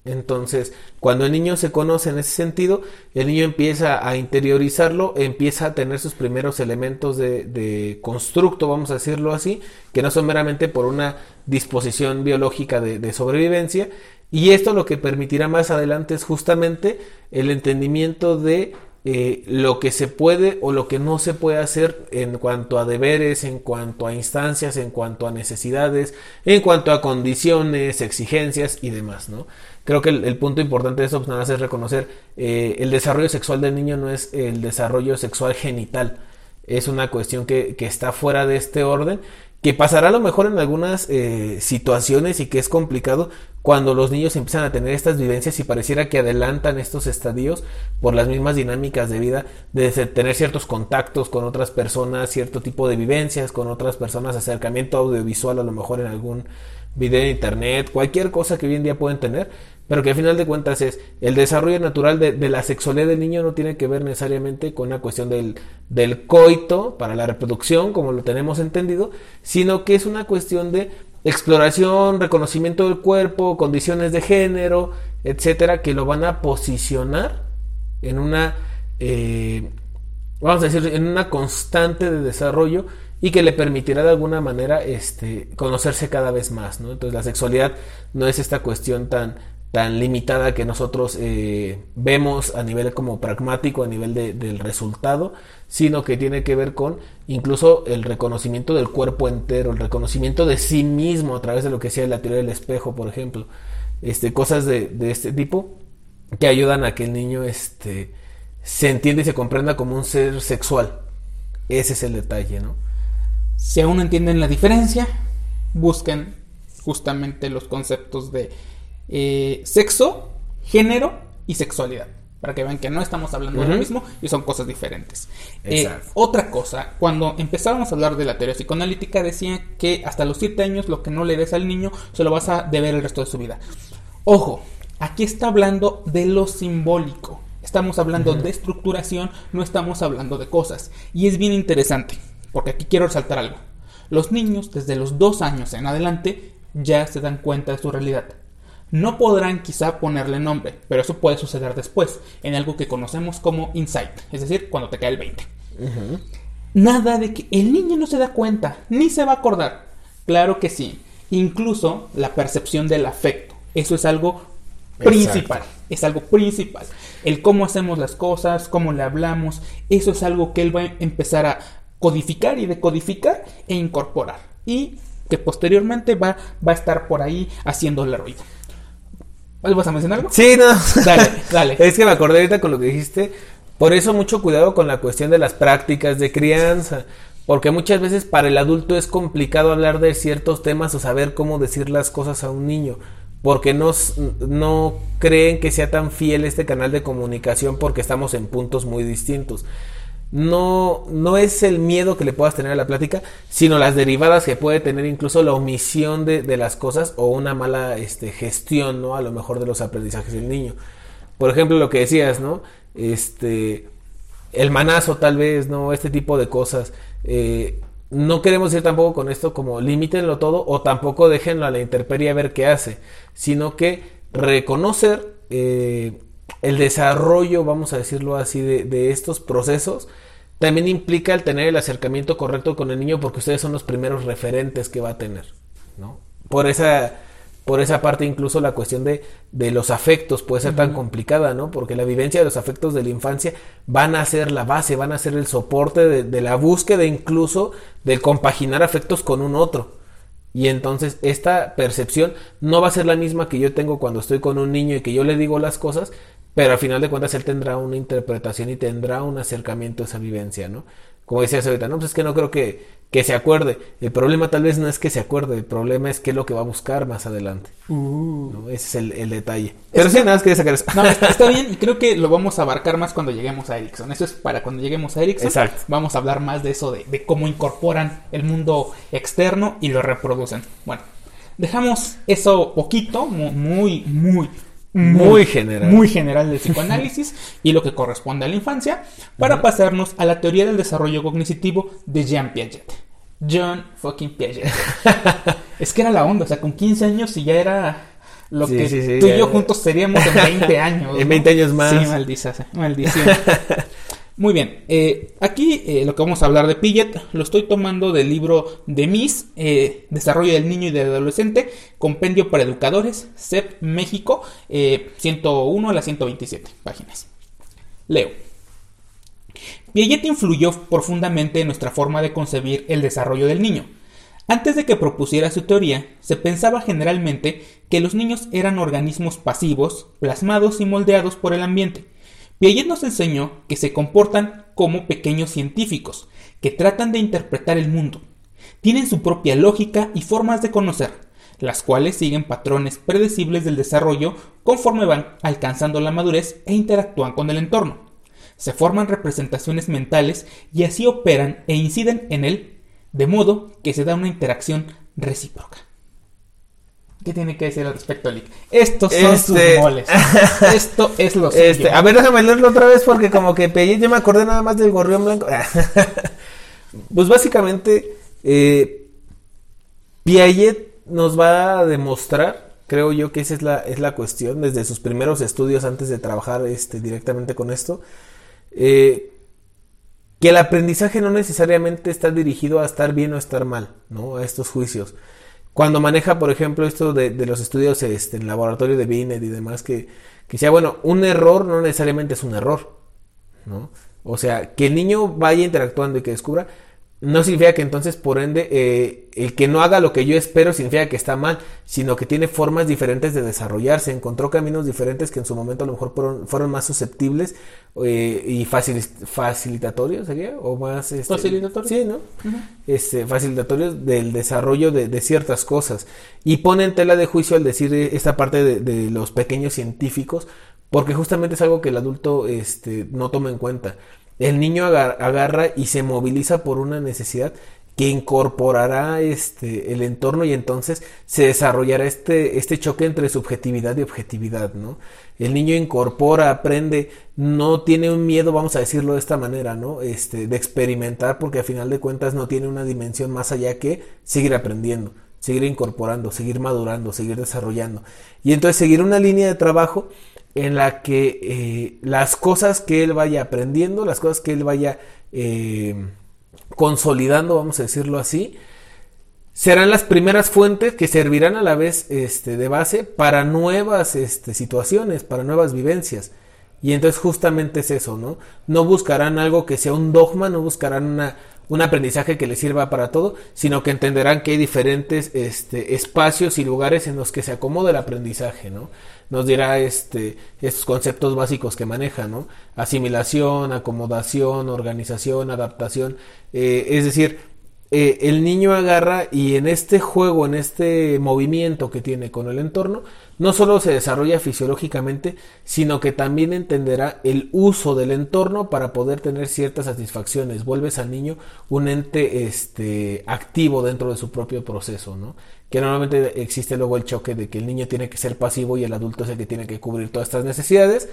Entonces, cuando el niño se conoce en ese sentido, el niño empieza a interiorizarlo, empieza a tener sus primeros elementos de, constructo, vamos a decirlo así, que no son meramente por una disposición biológica de, de, sobrevivencia. Y esto lo que permitirá más adelante es justamente el entendimiento de eh, lo que se puede o lo que no se puede hacer en cuanto a deberes, en cuanto a instancias, en cuanto a necesidades, en cuanto a condiciones, exigencias y demás, ¿no? Creo que el, punto importante de eso pues, nada más es reconocer eh, el desarrollo sexual del niño no es el desarrollo sexual genital, es una cuestión que, que está fuera de este orden que pasará a lo mejor en algunas eh, situaciones y que es complicado cuando los niños empiezan a tener estas vivencias y pareciera que adelantan estos estadios por las mismas dinámicas de vida, de tener ciertos contactos con otras personas, cierto tipo de vivencias con otras personas, acercamiento audiovisual a lo mejor en algún video de internet, cualquier cosa que hoy en día pueden tener, pero que al final de cuentas es el desarrollo natural de, la sexualidad del niño no tiene que ver necesariamente con una cuestión del, del coito para la reproducción, como lo tenemos entendido, sino que es una cuestión de exploración, reconocimiento del cuerpo, condiciones de género, etcétera, que lo van a posicionar en una, eh, vamos a decir, en una constante de desarrollo y que le permitirá de alguna manera este, conocerse cada vez más. ¿no? Entonces la sexualidad no es esta cuestión tan tan limitada que nosotros eh, vemos a nivel como pragmático, a nivel de, del resultado, sino que tiene que ver con incluso el reconocimiento del cuerpo entero, el reconocimiento de sí mismo a través de lo que sea la teoría del espejo, por ejemplo, este, cosas de, de este tipo que ayudan a que el niño este, se entienda y se comprenda como un ser sexual. Ese es el detalle, ¿no? Si aún no entienden la diferencia, busquen justamente los conceptos de eh, sexo, género y sexualidad. Para que vean que no estamos hablando uh -huh. de lo mismo y son cosas diferentes. Eh, otra cosa, cuando empezábamos a hablar de la teoría psicoanalítica, decía que hasta los 7 años lo que no le des al niño se lo vas a deber el resto de su vida. Ojo, aquí está hablando de lo simbólico. Estamos hablando uh -huh. de estructuración, no estamos hablando de cosas. Y es bien interesante, porque aquí quiero resaltar algo. Los niños, desde los 2 años en adelante, ya se dan cuenta de su realidad. No podrán quizá ponerle nombre, pero eso puede suceder después, en algo que conocemos como insight, es decir, cuando te cae el 20. Uh -huh. Nada de que el niño no se da cuenta, ni se va a acordar. Claro que sí. Incluso la percepción del afecto. Eso es algo principal. Exacto. Es algo principal. El cómo hacemos las cosas, cómo le hablamos, eso es algo que él va a empezar a codificar y decodificar e incorporar. Y que posteriormente va, va a estar por ahí haciendo el ruido. ¿Vas a mencionar algo? Sí, no. Dale, dale. es que me acordé ahorita con lo que dijiste. Por eso mucho cuidado con la cuestión de las prácticas de crianza. Porque muchas veces para el adulto es complicado hablar de ciertos temas o saber cómo decir las cosas a un niño. Porque no, no creen que sea tan fiel este canal de comunicación porque estamos en puntos muy distintos no, no es el miedo que le puedas tener a la plática, sino las derivadas que puede tener incluso la omisión de, de, las cosas o una mala este, gestión, ¿no? A lo mejor de los aprendizajes del niño. Por ejemplo, lo que decías, ¿no? Este, el manazo tal vez, ¿no? Este tipo de cosas. Eh, no queremos decir tampoco con esto como limítenlo todo o tampoco déjenlo a la intemperie a ver qué hace, sino que reconocer eh, el desarrollo, vamos a decirlo así, de, de estos procesos, también implica el tener el acercamiento correcto con el niño porque ustedes son los primeros referentes que va a tener, ¿no? Por esa, por esa parte incluso la cuestión de, de los afectos puede ser tan complicada, ¿no? Porque la vivencia de los afectos de la infancia van a ser la base, van a ser el soporte de, de la búsqueda incluso de compaginar afectos con un otro. Y entonces esta percepción no va a ser la misma que yo tengo cuando estoy con un niño y que yo le digo las cosas, pero al final de cuentas él tendrá una interpretación y tendrá un acercamiento a esa vivencia, ¿no? Como decías ahorita, no, pues es que no creo que, que se acuerde. El problema tal vez no es que se acuerde, el problema es qué es lo que va a buscar más adelante. Uh. ¿no? Ese es el, el detalle. Pero sí, nada más quería sacar eso. No, está, está bien y creo que lo vamos a abarcar más cuando lleguemos a Ericsson. Eso es para cuando lleguemos a Ericsson. Exacto. Vamos a hablar más de eso, de, de cómo incorporan el mundo externo y lo reproducen. Bueno, dejamos eso poquito, mu- muy, muy, Muy general. Muy general del psicoanálisis y lo que corresponde a la infancia, para pasarnos a la teoría del desarrollo cognitivo de Jean Piaget. John fucking Piaget. es que era la onda, o sea, con 15 años y ya era lo Sí, que sí, sí, tú y yo juntos seríamos en 20 años. En ¿no? 20 años más. Sí, maldiza, maldición. Muy bien, eh, aquí eh, lo que vamos a hablar de Piaget lo estoy tomando del libro de Miss, eh, Desarrollo del Niño y del Adolescente, Compendio para Educadores, CEP México, eh, 101 a las 127 páginas. Leo. Piaget influyó profundamente en nuestra forma de concebir el desarrollo del niño. Antes de que propusiera su teoría, se pensaba generalmente que los niños eran organismos pasivos, plasmados y moldeados por el ambiente. Piaget nos enseñó que se comportan como pequeños científicos, que tratan de interpretar el mundo. Tienen su propia lógica y formas de conocer, las cuales siguen patrones predecibles del desarrollo conforme van alcanzando la madurez e interactúan con el entorno. Se forman representaciones mentales y así operan e inciden en él, de modo que se da una interacción recíproca. ¿Qué tiene que decir al respecto, Lick? Estos son Este- sus moles. Esto es lo suyo. Este, a ver, déjame leerlo otra vez porque como que Piaget yo me acordé nada más del gorrión blanco. pues básicamente eh, Piaget nos va a demostrar, creo yo que esa es la, es la cuestión, desde sus primeros estudios antes de trabajar este, directamente con esto, eh, que el aprendizaje no necesariamente está dirigido a estar bien o estar mal, ¿no? A estos juicios. Cuando maneja, por ejemplo, esto de, de los estudios este, en laboratorio de Binet y demás, que, que sea, bueno, un error no necesariamente es un error, ¿no? O sea, que el niño vaya interactuando y que descubra, no significa que entonces, por ende, eh, el que no haga lo que yo espero significa que está mal, sino que tiene formas diferentes de desarrollarse, encontró caminos diferentes que en su momento a lo mejor fueron, fueron más susceptibles eh, y facil- facilitatorios, ¿sería? O más... este, Facilitatorios. Sí, ¿no? este, facilitatorios del desarrollo de, de ciertas cosas. Y pone en tela de juicio al decir eh, esta parte de, de los pequeños científicos, porque justamente es algo que el adulto este, no toma en cuenta. El niño agar- agarra y se moviliza por una necesidad que incorporará este el entorno y entonces se desarrollará este, este choque entre subjetividad y objetividad, ¿no? El niño incorpora, aprende, no tiene un miedo, vamos a decirlo de esta manera, ¿no? Este, de experimentar, porque a final de cuentas no tiene una dimensión más allá que seguir aprendiendo, seguir incorporando, seguir madurando, seguir desarrollando. Y entonces seguir una línea de trabajo en la que eh, las cosas que él vaya aprendiendo, las cosas que él vaya eh, consolidando, vamos a decirlo así, serán las primeras fuentes que servirán a la vez este, de base para nuevas este, situaciones, para nuevas vivencias. Y entonces justamente es eso, ¿no? No buscarán algo que sea un dogma, no buscarán una, un aprendizaje que les sirva para todo, sino que entenderán que hay diferentes este, espacios y lugares en los que se acomoda el aprendizaje, ¿no? Nos dirá este, estos conceptos básicos que maneja, ¿no? Asimilación, acomodación, organización, adaptación. Eh, es decir, eh, el niño agarra y en este juego, en este movimiento que tiene con el entorno, no solo se desarrolla fisiológicamente, sino que también entenderá el uso del entorno para poder tener ciertas satisfacciones. Vuelves al niño un ente este, activo dentro de su propio proceso, ¿no? Que normalmente existe luego el choque de que el niño tiene que ser pasivo y el adulto es el que tiene que cubrir todas estas necesidades,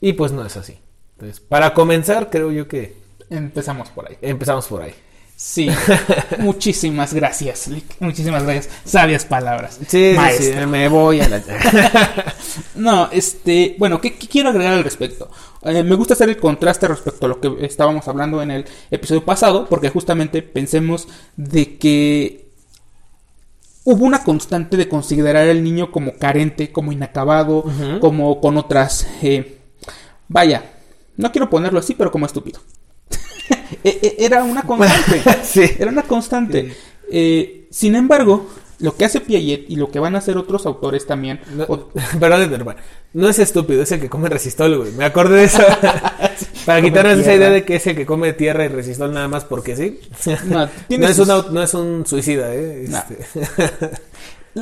y pues no es así. Entonces, para comenzar, creo yo que Empezamos por ahí. empezamos por ahí. Sí, muchísimas gracias. Muchísimas gracias. Sabias palabras. Sí, sí, sí, me voy a la... no, este, bueno, ¿qué, qué quiero agregar al respecto? Eh, me gusta hacer el contraste respecto a lo que estábamos hablando en el episodio pasado, porque justamente pensemos de que hubo una constante de considerar al niño como carente, como inacabado, como con otras... eh, vaya, no quiero ponerlo así, pero como estúpido. E- e- Era una constante. sí. Era una constante. Eh, sin embargo, lo que hace Piaget y lo que van a hacer otros autores también. No, o- perdón. No es estúpido, es el que come resistol, güey. Me acordé de eso. Para quitarnos esa idea de que es el que come tierra y resistol nada más porque sí. No, es, sus- no es un suicida, ¿eh? Este,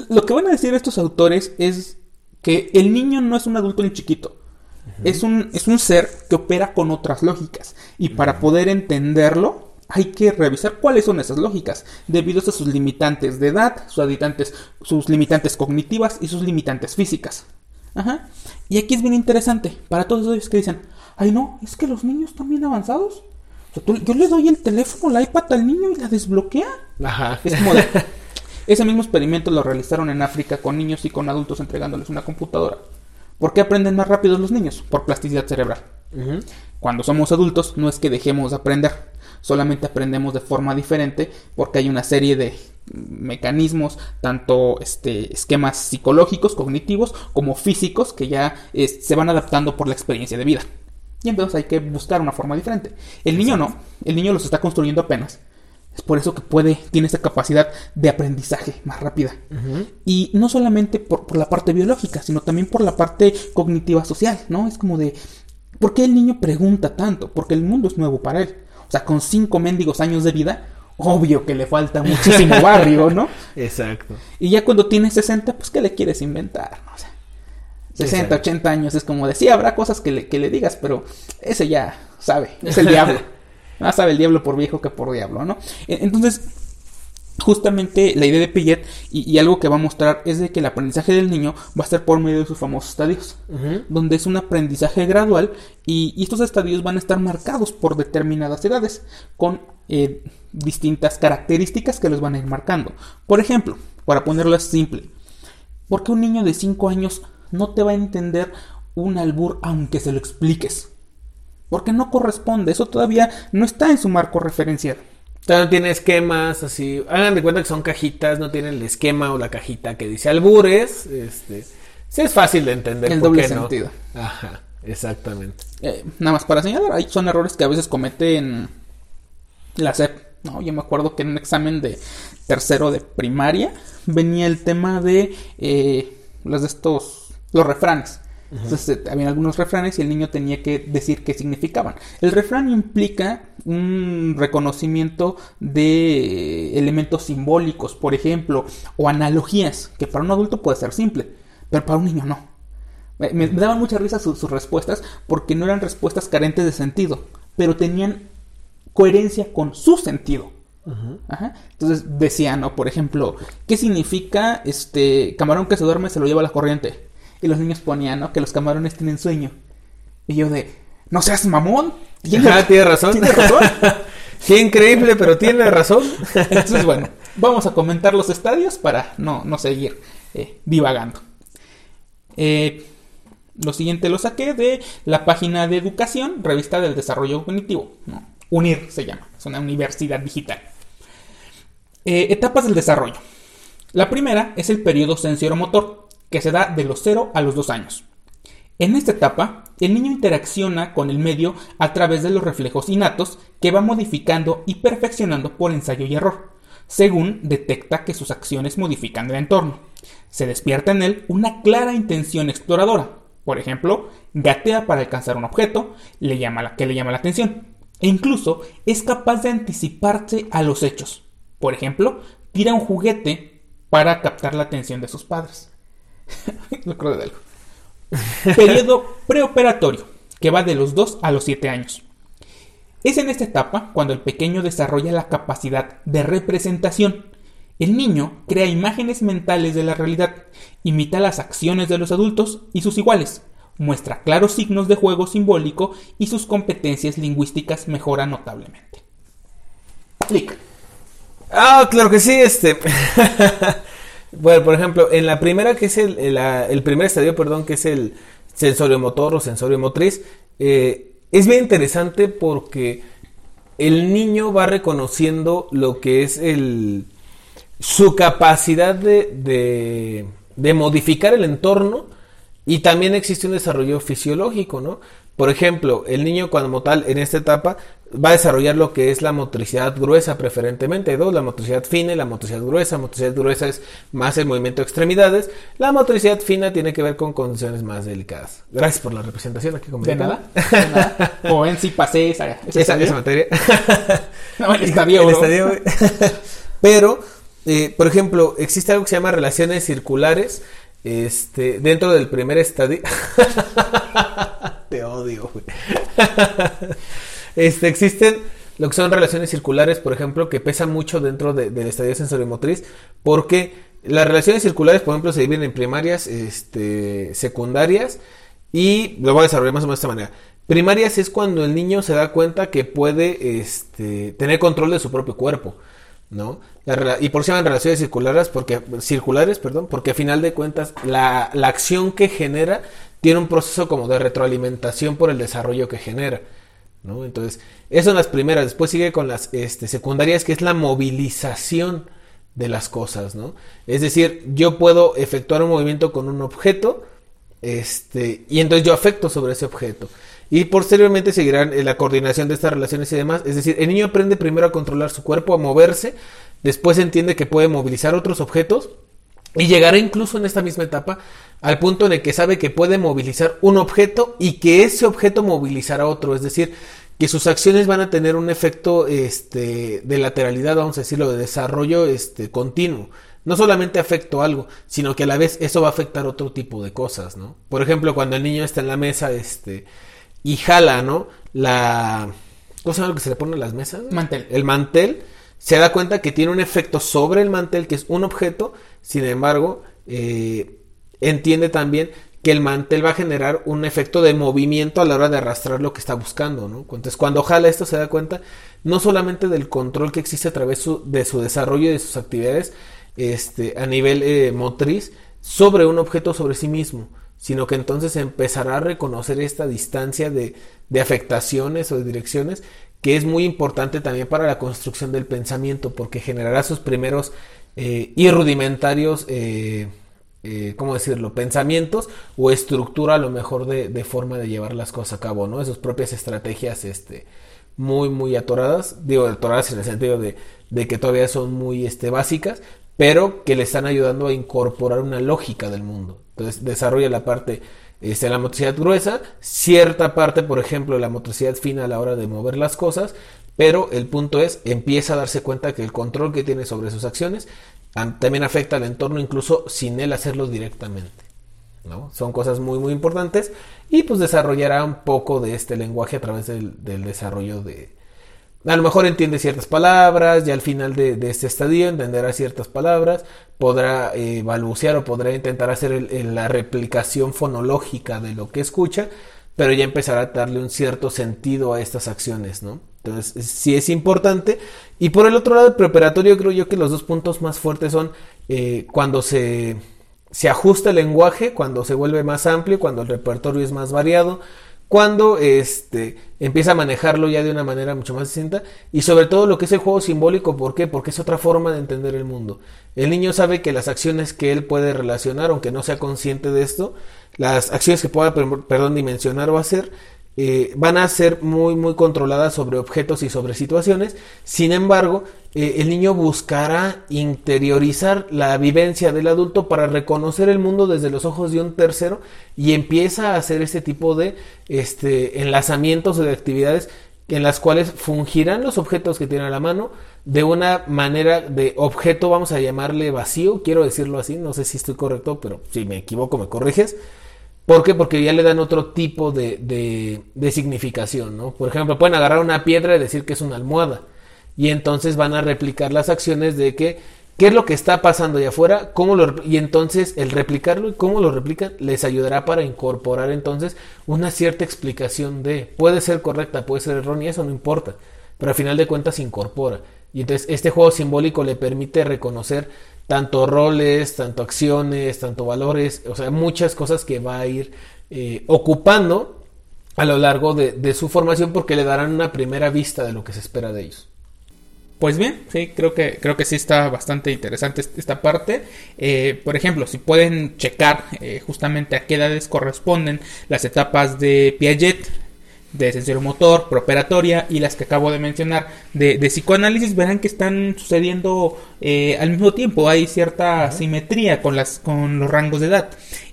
Lo que van a decir estos autores es que el niño no es un adulto ni chiquito. Es, un, es un ser que opera con otras lógicas. Y para poder entenderlo, hay que revisar cuáles son esas lógicas, debido a sus limitantes de edad, sus limitantes, sus limitantes cognitivas y sus limitantes físicas. Ajá. Y aquí es bien interesante para todos ellos que dicen, ay no, es que los niños están bien avanzados. O sea, tú- yo le doy el teléfono, la iPad al niño y la desbloquea. Ajá. Es como de... Ese mismo experimento lo realizaron en África con niños y con adultos entregándoles una computadora. ¿Por qué aprenden más rápido los niños? Por plasticidad cerebral. Cuando somos adultos no es que dejemos de aprender, solamente aprendemos de forma diferente porque hay una serie de mecanismos, tanto este, esquemas psicológicos, cognitivos, como físicos que ya se van adaptando por la experiencia de vida. Y entonces hay que buscar una forma diferente. El niño no, el niño los está construyendo apenas. Es por eso que puede, tiene esa capacidad de aprendizaje más rápida. Y no solamente por, por la parte biológica, sino también por la parte cognitiva social, ¿no? Es como de, ¿por qué el niño pregunta tanto? Porque el mundo es nuevo para él. O sea, con cinco mendigos años de vida, obvio que le falta muchísimo barrio, ¿no? Exacto. Y ya cuando tiene 60, pues, ¿qué le quieres inventar? O sea, 60, Exacto. 80 años es como de, sí, habrá cosas que le, que le digas, pero ese ya sabe, es el diablo. Más sabe el diablo por viejo que por diablo, ¿no? E- Entonces, justamente la idea de Piaget y, y algo que va a mostrar es de que el aprendizaje del niño va a ser por medio de sus famosos estadios, donde es un aprendizaje gradual y, y estos estadios van a estar marcados por determinadas edades, con eh, distintas características que los van a ir marcando. Por ejemplo, para ponerlo simple, ¿por qué un niño de 5 años no te va a entender un albur aunque se lo expliques? Porque no corresponde, eso todavía no está en su marco referencial. No tiene esquemas así. Hagan de cuenta que son cajitas, no tienen el esquema o la cajita que dice albures. Este, sí es fácil de entender. El por doble qué no. sentido. Ajá, exactamente. Eh, nada más para señalar, hay, son errores que a veces cometen la SEP. ¿no? Yo me acuerdo que en un examen de tercero de primaria venía el tema de eh, los de estos, los refranes. Entonces eh, había algunos refranes y el niño tenía que decir qué significaban. El refrán implica un reconocimiento de elementos simbólicos, por ejemplo, o analogías, que para un adulto puede ser simple, pero para un niño no. Me, me daban mucha risa su- sus respuestas porque no eran respuestas carentes de sentido, pero tenían coherencia con su sentido. Ajá. Entonces decían, ¿no? Por ejemplo, ¿qué significa este camarón que se duerme se lo lleva la corriente? Y los niños ponían, ¿no? Que los camarones tienen sueño. Y yo de, no seas mamón. ¿Tienes, Ajá, tiene razón. ¿Tienes razón? Qué increíble, pero tiene razón. Entonces, bueno, vamos a comentar los estadios para no, no seguir eh, divagando. Eh, lo siguiente lo saqué de la página de educación, revista del desarrollo cognitivo. ¿no? UNIR se llama, es una universidad digital. Eh, etapas del desarrollo. La primera es el periodo sensoromotor, que se da de los 0 a los 2 años. En esta etapa, el niño interacciona con el medio a través de los reflejos innatos que va modificando y perfeccionando por ensayo y error, según detecta que sus acciones modifican el entorno. Se despierta en él una clara intención exploradora. Por ejemplo, gatea para alcanzar un objeto le llama la, que le llama la atención. E incluso es capaz de anticiparse a los hechos. Por ejemplo, tira un juguete para captar la atención de sus padres. Algo. Periodo preoperatorio, que va de los 2 a los 7 años. Es en esta etapa cuando el pequeño desarrolla la capacidad de representación. El niño crea imágenes mentales de la realidad, imita las acciones de los adultos y sus iguales, muestra claros signos de juego simbólico y sus competencias lingüísticas mejoran notablemente. Clic. Ah, claro que sí, este. bueno, por ejemplo, en la primera, que es el, el, el primer estadio, perdón, que es el sensorio motor o sensorio motriz, eh, es bien interesante porque el niño va reconociendo lo que es el su capacidad de, de, de modificar el entorno y también existe un desarrollo fisiológico, ¿no? Por ejemplo, el niño como tal en esta etapa va a desarrollar lo que es la motricidad gruesa preferentemente. Dos, la motricidad fina y la motricidad gruesa. La motricidad gruesa es más el movimiento de extremidades. La motricidad fina tiene que ver con condiciones más delicadas. Gracias por la representación aquí con De nada. De nada. Ven, sí pasé esa, esa, esa, materia. no, el estadio. El estadio Pero, eh, por ejemplo, existe algo que se llama relaciones circulares. Este, dentro del primer estadio. Te odio, güey. Este, existen lo que son relaciones circulares, por ejemplo, que pesan mucho dentro del estadio sensorimotriz, porque las relaciones circulares, por ejemplo, se dividen en primarias, este, secundarias, y lo voy a desarrollar más o menos de esta manera. Primarias es cuando el niño se da cuenta que puede este, tener control de su propio cuerpo. ¿no? y por si llaman relaciones circulares porque, circulares, perdón, porque a final de cuentas la, acción que genera tiene un proceso como de retroalimentación por el desarrollo que genera. ¿No? Entonces, esas son las primeras. Después sigue con las este, secundarias, que es la movilización de las cosas. ¿no? Es decir, yo puedo efectuar un movimiento con un objeto este, y entonces yo afecto sobre ese objeto. Y posteriormente seguirán la coordinación de estas relaciones y demás. Es decir, el niño aprende primero a controlar su cuerpo, a moverse, después entiende que puede movilizar otros objetos y llegará incluso en esta misma etapa al punto en el que sabe que puede movilizar un objeto y que ese objeto movilizará otro, es decir, que sus acciones van a tener un efecto este, de lateralidad, vamos a decirlo, de desarrollo este, continuo. No solamente afecto algo, sino que a la vez eso va a afectar otro tipo de cosas, ¿no? Por ejemplo, cuando el niño está en la mesa este, y jala, ¿no? La... ¿Cómo se llama lo que se le pone a las mesas? Mantel. El mantel se da cuenta que tiene un efecto sobre el mantel, que es un objeto, sin embargo, eh, entiende también que el mantel va a generar un efecto de movimiento a la hora de arrastrar lo que está buscando, ¿no? Entonces, cuando jala esto se da cuenta no solamente del control que existe a través de su desarrollo y de sus actividades este, a nivel eh, motriz sobre un objeto sobre sí mismo, sino que entonces empezará a reconocer esta distancia de, de afectaciones o de direcciones que es muy importante también para la construcción del pensamiento, porque generará sus primeros eh, y rudimentarios, eh, eh, ¿cómo decirlo?, pensamientos o estructura a lo mejor de, forma de llevar las cosas a cabo, ¿no? Esas propias estrategias, este, muy, muy atoradas, digo, atoradas en el sentido de, de que todavía son muy, este, básicas, pero que le están ayudando a incorporar una lógica del mundo. Entonces, desarrolla la parte este, la motricidad gruesa, cierta parte, por ejemplo, de la motricidad fina a la hora de mover las cosas, pero el punto es, empieza a darse cuenta que el control que tiene sobre sus acciones también afecta al entorno, incluso sin él hacerlo directamente. ¿no? Son cosas muy, muy importantes y pues desarrollará un poco de este lenguaje a través del desarrollo de, a lo mejor entiende ciertas palabras, y al final de, este estadio entenderá ciertas palabras, podrá eh, balbucear o podrá intentar hacer la replicación fonológica de lo que escucha, pero ya empezará a darle un cierto sentido a estas acciones, ¿no? Entonces, sí es importante. Y por el otro lado, el preparatorio, creo yo que los dos puntos más fuertes son eh, cuando se, se ajusta el lenguaje, cuando se vuelve más amplio, cuando el repertorio es más variado, cuando este, empieza a manejarlo ya de una manera mucho más distinta y sobre todo lo que es el juego simbólico, ¿por qué? Porque es otra forma de entender el mundo. El niño sabe que las acciones que él puede relacionar, aunque no sea consciente de esto, las acciones que pueda, perdón, dimensionar o hacer, eh, van a ser muy muy controladas sobre objetos y sobre situaciones. Sin embargo, eh, el niño buscará interiorizar la vivencia del adulto para reconocer el mundo desde los ojos de un tercero y empieza a hacer este tipo de este, enlazamientos o de actividades en las cuales fungirán los objetos que tiene a la mano de una manera de objeto, vamos a llamarle vacío, quiero decirlo así, no sé si estoy correcto, pero si me equivoco me corriges ¿Por qué? Porque ya le dan otro tipo de, de, significación, ¿no? Por ejemplo, pueden agarrar una piedra y decir que es una almohada. Y entonces van a replicar las acciones de que, ¿qué es lo que está pasando allá afuera? ¿Cómo y entonces el replicarlo y cómo lo replican les ayudará para incorporar entonces una cierta explicación de, puede ser correcta, puede ser errónea, eso no importa, pero al final de cuentas incorpora. Y entonces este juego simbólico le permite reconocer tanto roles, tanto acciones, tanto valores, o sea, muchas cosas que va a ir eh, ocupando a lo largo de, su formación porque le darán una primera vista de lo que se espera de ellos. Pues bien, sí, creo que, creo que sí está bastante interesante esta parte. Eh, por ejemplo, si pueden checar eh, justamente a qué edades corresponden las etapas de Piaget, de sensor motor, preoperatoria y las que acabo de mencionar de, psicoanálisis, verán que están sucediendo eh, al mismo tiempo. Hay cierta simetría con, las, con los rangos de edad.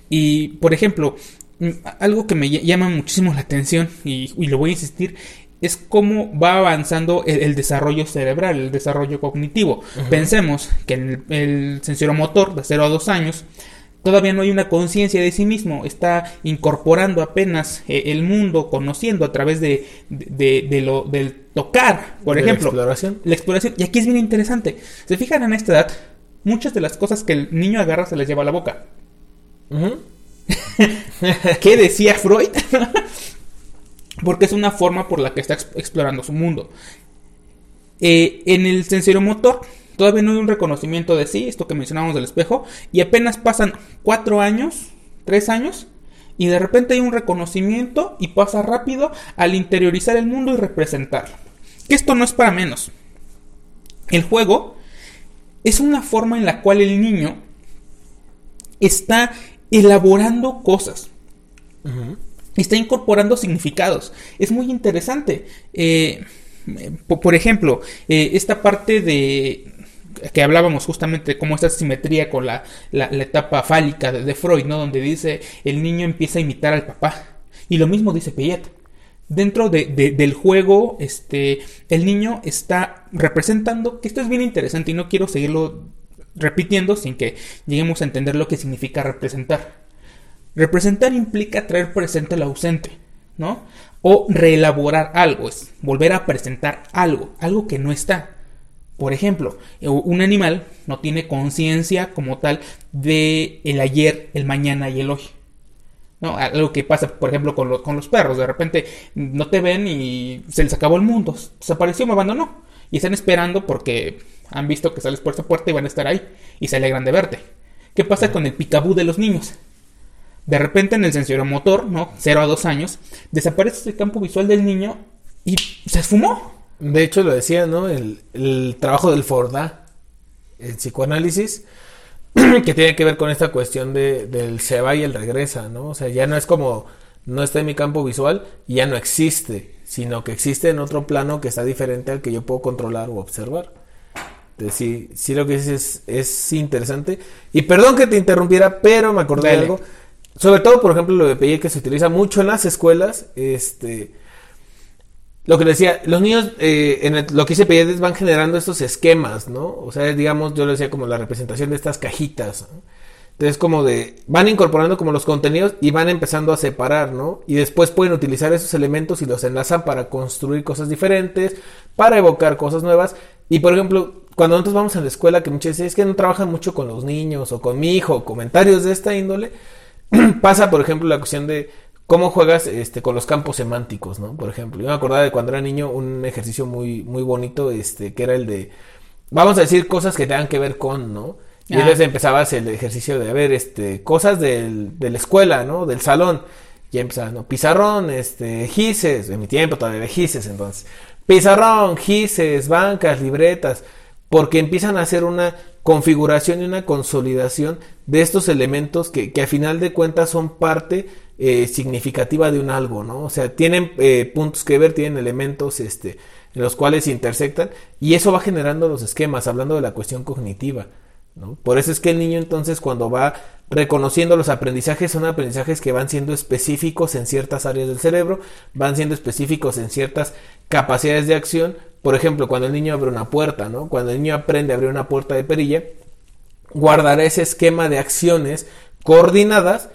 Y, por ejemplo, mm, algo que me llama muchísimo la atención y, lo voy a insistir es cómo va avanzando el, desarrollo cerebral, el desarrollo cognitivo. Pensemos que el, el sensoromotor de 0 a 2 años todavía no hay una conciencia de sí mismo, está incorporando apenas eh, el mundo, conociendo a través de, de, lo, del tocar, por ejemplo. La exploración. La exploración. Y aquí es bien interesante. Se fijan en esta edad, muchas de las cosas que el niño agarra se les lleva a la boca. ¿Qué decía Freud? Porque es una forma por la que está explorando su mundo. Eh, en el motor Todavía no hay un reconocimiento de sí, esto que mencionábamos del espejo, y apenas pasan cuatro años, tres años, y de repente hay un reconocimiento y pasa rápido al interiorizar el mundo y representarlo. Que esto no es para menos. El juego es una forma en la cual el niño está elaborando cosas. Está incorporando significados. Es muy interesante. Eh, por ejemplo, eh, esta parte de que hablábamos justamente cómo esta simetría con la, etapa fálica de, Freud, ¿no? Donde dice el niño empieza a imitar al papá. Y lo mismo dice Piaget. Dentro de, del juego, este, el niño está representando, que esto es bien interesante y no quiero seguirlo repitiendo sin que lleguemos a entender lo que significa representar. Representar implica traer presente lo ausente, ¿no? O reelaborar algo, es volver a presentar algo, algo que no está. Por ejemplo, eh, un animal no tiene conciencia como tal de el ayer, el mañana y el hoy. ¿no? Algo que pasa, por ejemplo, con, con, los perros. De repente no te ven y se les acabó el mundo. Desapareció, me abandonó. Y están esperando porque han visto que sales por esa puerta y van a estar ahí. Y se alegran de verte. ¿Qué pasa con el picabú de los niños? De repente en el motor, ¿no? 0 a 2 años, desaparece el campo visual del niño y se esfumó. De hecho, lo decía, ¿no? El, trabajo del Forda, el psicoanálisis, que tiene que ver con esta cuestión de, del se va y el regresa, ¿no? O sea, ya no es como, no está en mi campo visual ya no existe, sino que existe en otro plano que está diferente al que yo puedo controlar o observar. Entonces, sí, sí lo que dices es, es interesante. Y perdón que te interrumpiera, pero me acordé de algo. Sobre todo, por ejemplo, lo de PI que se utiliza mucho en las escuelas, este lo que decía, los niños, eh, en lo que hice Piaget van generando estos esquemas, ¿no? O sea, digamos, yo lo decía como la representación de estas cajitas. Entonces, como de, van incorporando como los contenidos y van empezando a separar, ¿no? Y después pueden utilizar esos elementos y los enlazan para construir cosas diferentes, para evocar cosas nuevas. Y por ejemplo, cuando nosotros vamos a la escuela, que muchas veces es que no trabajan mucho con los niños o con mi hijo, comentarios de esta índole, pasa, por ejemplo, la cuestión de cómo juegas este, con los campos semánticos, ¿no? Por ejemplo, yo me acordaba de cuando era niño un ejercicio muy, muy bonito, este, que era el de, vamos a decir cosas que tengan que ver con, ¿no? Y ah. entonces empezabas el ejercicio de, a ver, este, cosas del, de la escuela, ¿no? Del salón. Y empezaba, ¿no? Pizarrón, este, gises, en mi tiempo todavía gises, entonces. Pizarrón, gises, bancas, libretas, porque empiezan a hacer una configuración y una consolidación de estos elementos que, que a final de cuentas son parte eh, significativa de un algo, ¿no? O sea, tienen eh, puntos que ver, tienen elementos este, en los cuales se intersectan y eso va generando los esquemas, hablando de la cuestión cognitiva. ¿no? Por eso es que el niño entonces cuando va reconociendo los aprendizajes son aprendizajes que van siendo específicos en ciertas áreas del cerebro, van siendo específicos en ciertas capacidades de acción. Por ejemplo, cuando el niño abre una puerta, ¿no? Cuando el niño aprende a abrir una puerta de perilla, guardará ese esquema de acciones coordinadas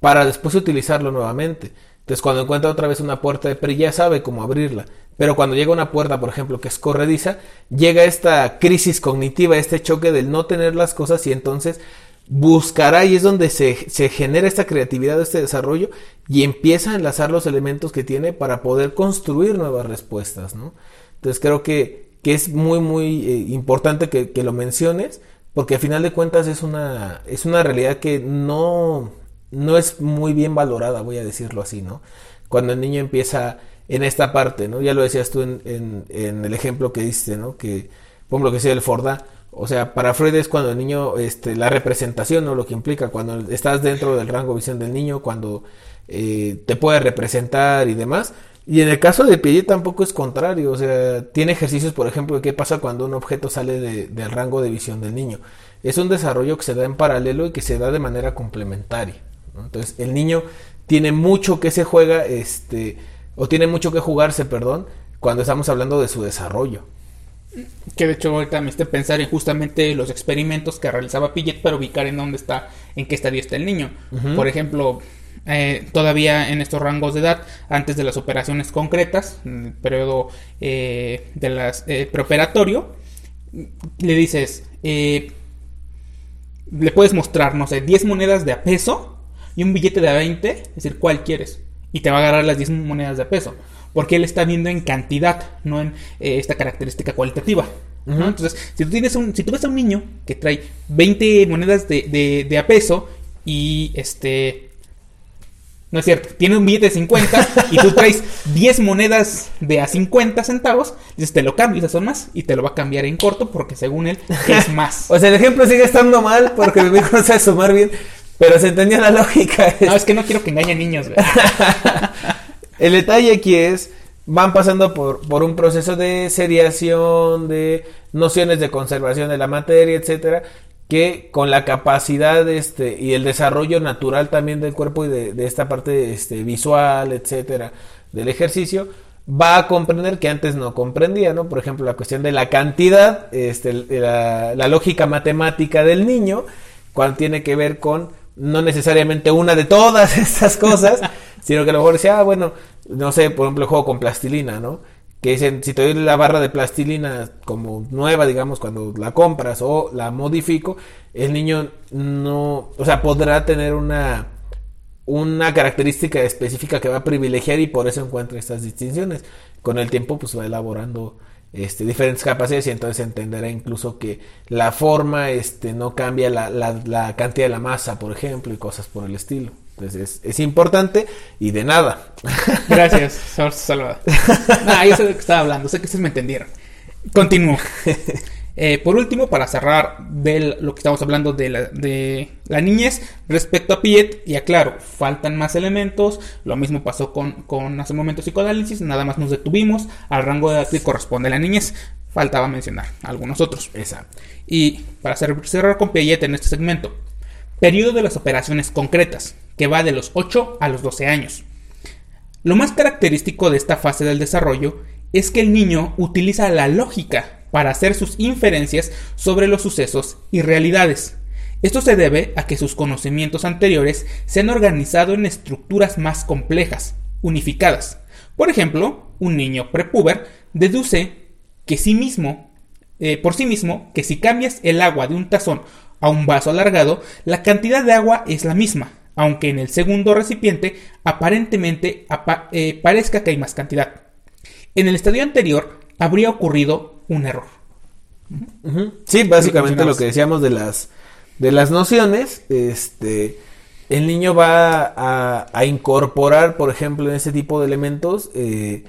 para después utilizarlo nuevamente. Entonces cuando encuentra otra vez una puerta de perilla sabe cómo abrirla. Pero cuando llega una puerta, por ejemplo, que es corrediza, llega esta crisis cognitiva, este choque del no tener las cosas y entonces buscará y es donde se, se genera esta creatividad, este desarrollo y empieza a enlazar los elementos que tiene para poder construir nuevas respuestas, ¿no? Entonces creo que que es muy, muy eh, importante que, que, lo menciones, porque al final de cuentas es una, es una realidad que no, no es muy bien valorada, voy a decirlo así, ¿no? Cuando el niño empieza en esta parte, ¿no? Ya lo decías tú en, en, el ejemplo que diste, ¿no? Que, por ejemplo, que sea el Forda, o sea, para Freud es cuando el niño, este, la representación, ¿no? Lo que implica, cuando estás dentro del rango de visión del niño, cuando eh, te puede representar y demás. Y en el caso de Piaget tampoco es contrario, o sea, tiene ejercicios, por ejemplo, de qué pasa cuando un objeto sale de, del rango de visión del niño. Es un desarrollo que se da en paralelo y que se da de manera complementaria. Entonces, el niño tiene mucho que se juega, este, o tiene mucho que jugarse, perdón, cuando estamos hablando de su desarrollo. Que de hecho ahorita me esté pensar en justamente los experimentos que realizaba Piaget para ubicar en dónde está, en qué estadio está el niño. Uh -huh. Por ejemplo, eh, todavía en estos rangos de edad, antes de las operaciones concretas, en el periodo eh, de las eh, preoperatorio, le dices, eh, le puedes mostrar, no sé, 10 monedas de a peso y un billete de a 20, es decir, ¿cuál quieres? Y te va a agarrar las 10 monedas de peso, porque él está viendo en cantidad, no en eh, esta característica cualitativa. Uh -huh. Entonces, si tú, tienes un, si tú ves a un niño que trae 20 monedas de, de, de a peso y este no es cierto, tiene un billete de 50 y tú traes 10 monedas de a 50 centavos, dices te lo cambio, esas son más, y te lo va a cambiar en corto porque según él es más. o sea, el ejemplo sigue estando mal porque mi hijo no sabe sumar bien, pero se entendía la lógica. No, es que no quiero que engañen niños. el detalle aquí es, van pasando por, por un proceso de seriación, de nociones de conservación de la materia, etcétera, que con la capacidad este y el desarrollo natural también del cuerpo y de, de esta parte este, visual, etcétera, del ejercicio, va a comprender que antes no comprendía, ¿no? Por ejemplo, la cuestión de la cantidad, este, la, la lógica matemática del niño, cuando tiene que ver con no necesariamente una de todas estas cosas, sino que a lo mejor decía, ah, bueno, no sé, por ejemplo, juego con plastilina, ¿no? que dicen, si te doy la barra de plastilina como nueva, digamos, cuando la compras o la modifico, el niño no, o sea, podrá tener una, una característica específica que va a privilegiar y por eso encuentra estas distinciones. Con el tiempo, pues va elaborando este, diferentes capacidades y entonces entenderá incluso que la forma este, no cambia la, la, la cantidad de la masa, por ejemplo, y cosas por el estilo. Entonces es, es, importante y de nada. Gracias, Salvador. nah, yo sé de qué estaba hablando, sé que ustedes me entendieron. Continúo. Eh, por último, para cerrar de lo que estamos hablando de la, de la niñez, respecto a Piet, y aclaro, faltan más elementos, lo mismo pasó con, con hace un momento psicoanálisis, nada más nos detuvimos al rango de edad que corresponde a la niñez, faltaba mencionar algunos otros. Exacto. Y para cerrar con Piaget en este segmento, periodo de las operaciones concretas, que va de los 8 a los 12 años. Lo más característico de esta fase del desarrollo es que el niño utiliza la lógica para hacer sus inferencias sobre los sucesos y realidades. Esto se debe a que sus conocimientos anteriores se han organizado en estructuras más complejas, unificadas. Por ejemplo, un niño prepuber deduce que sí mismo, eh, por sí mismo, que si cambias el agua de un tazón a un vaso alargado, la cantidad de agua es la misma, aunque en el segundo recipiente aparentemente apa eh, parezca que hay más cantidad. En el estadio anterior habría ocurrido un error. Uh -huh. Sí, básicamente lo que decíamos de las de las nociones, este el niño va a, a incorporar, por ejemplo, en ese tipo de elementos eh,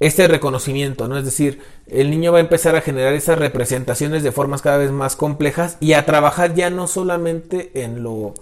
este reconocimiento, ¿no? Es decir, el niño va a empezar a generar esas representaciones de formas cada vez más complejas y a trabajar ya no solamente en lo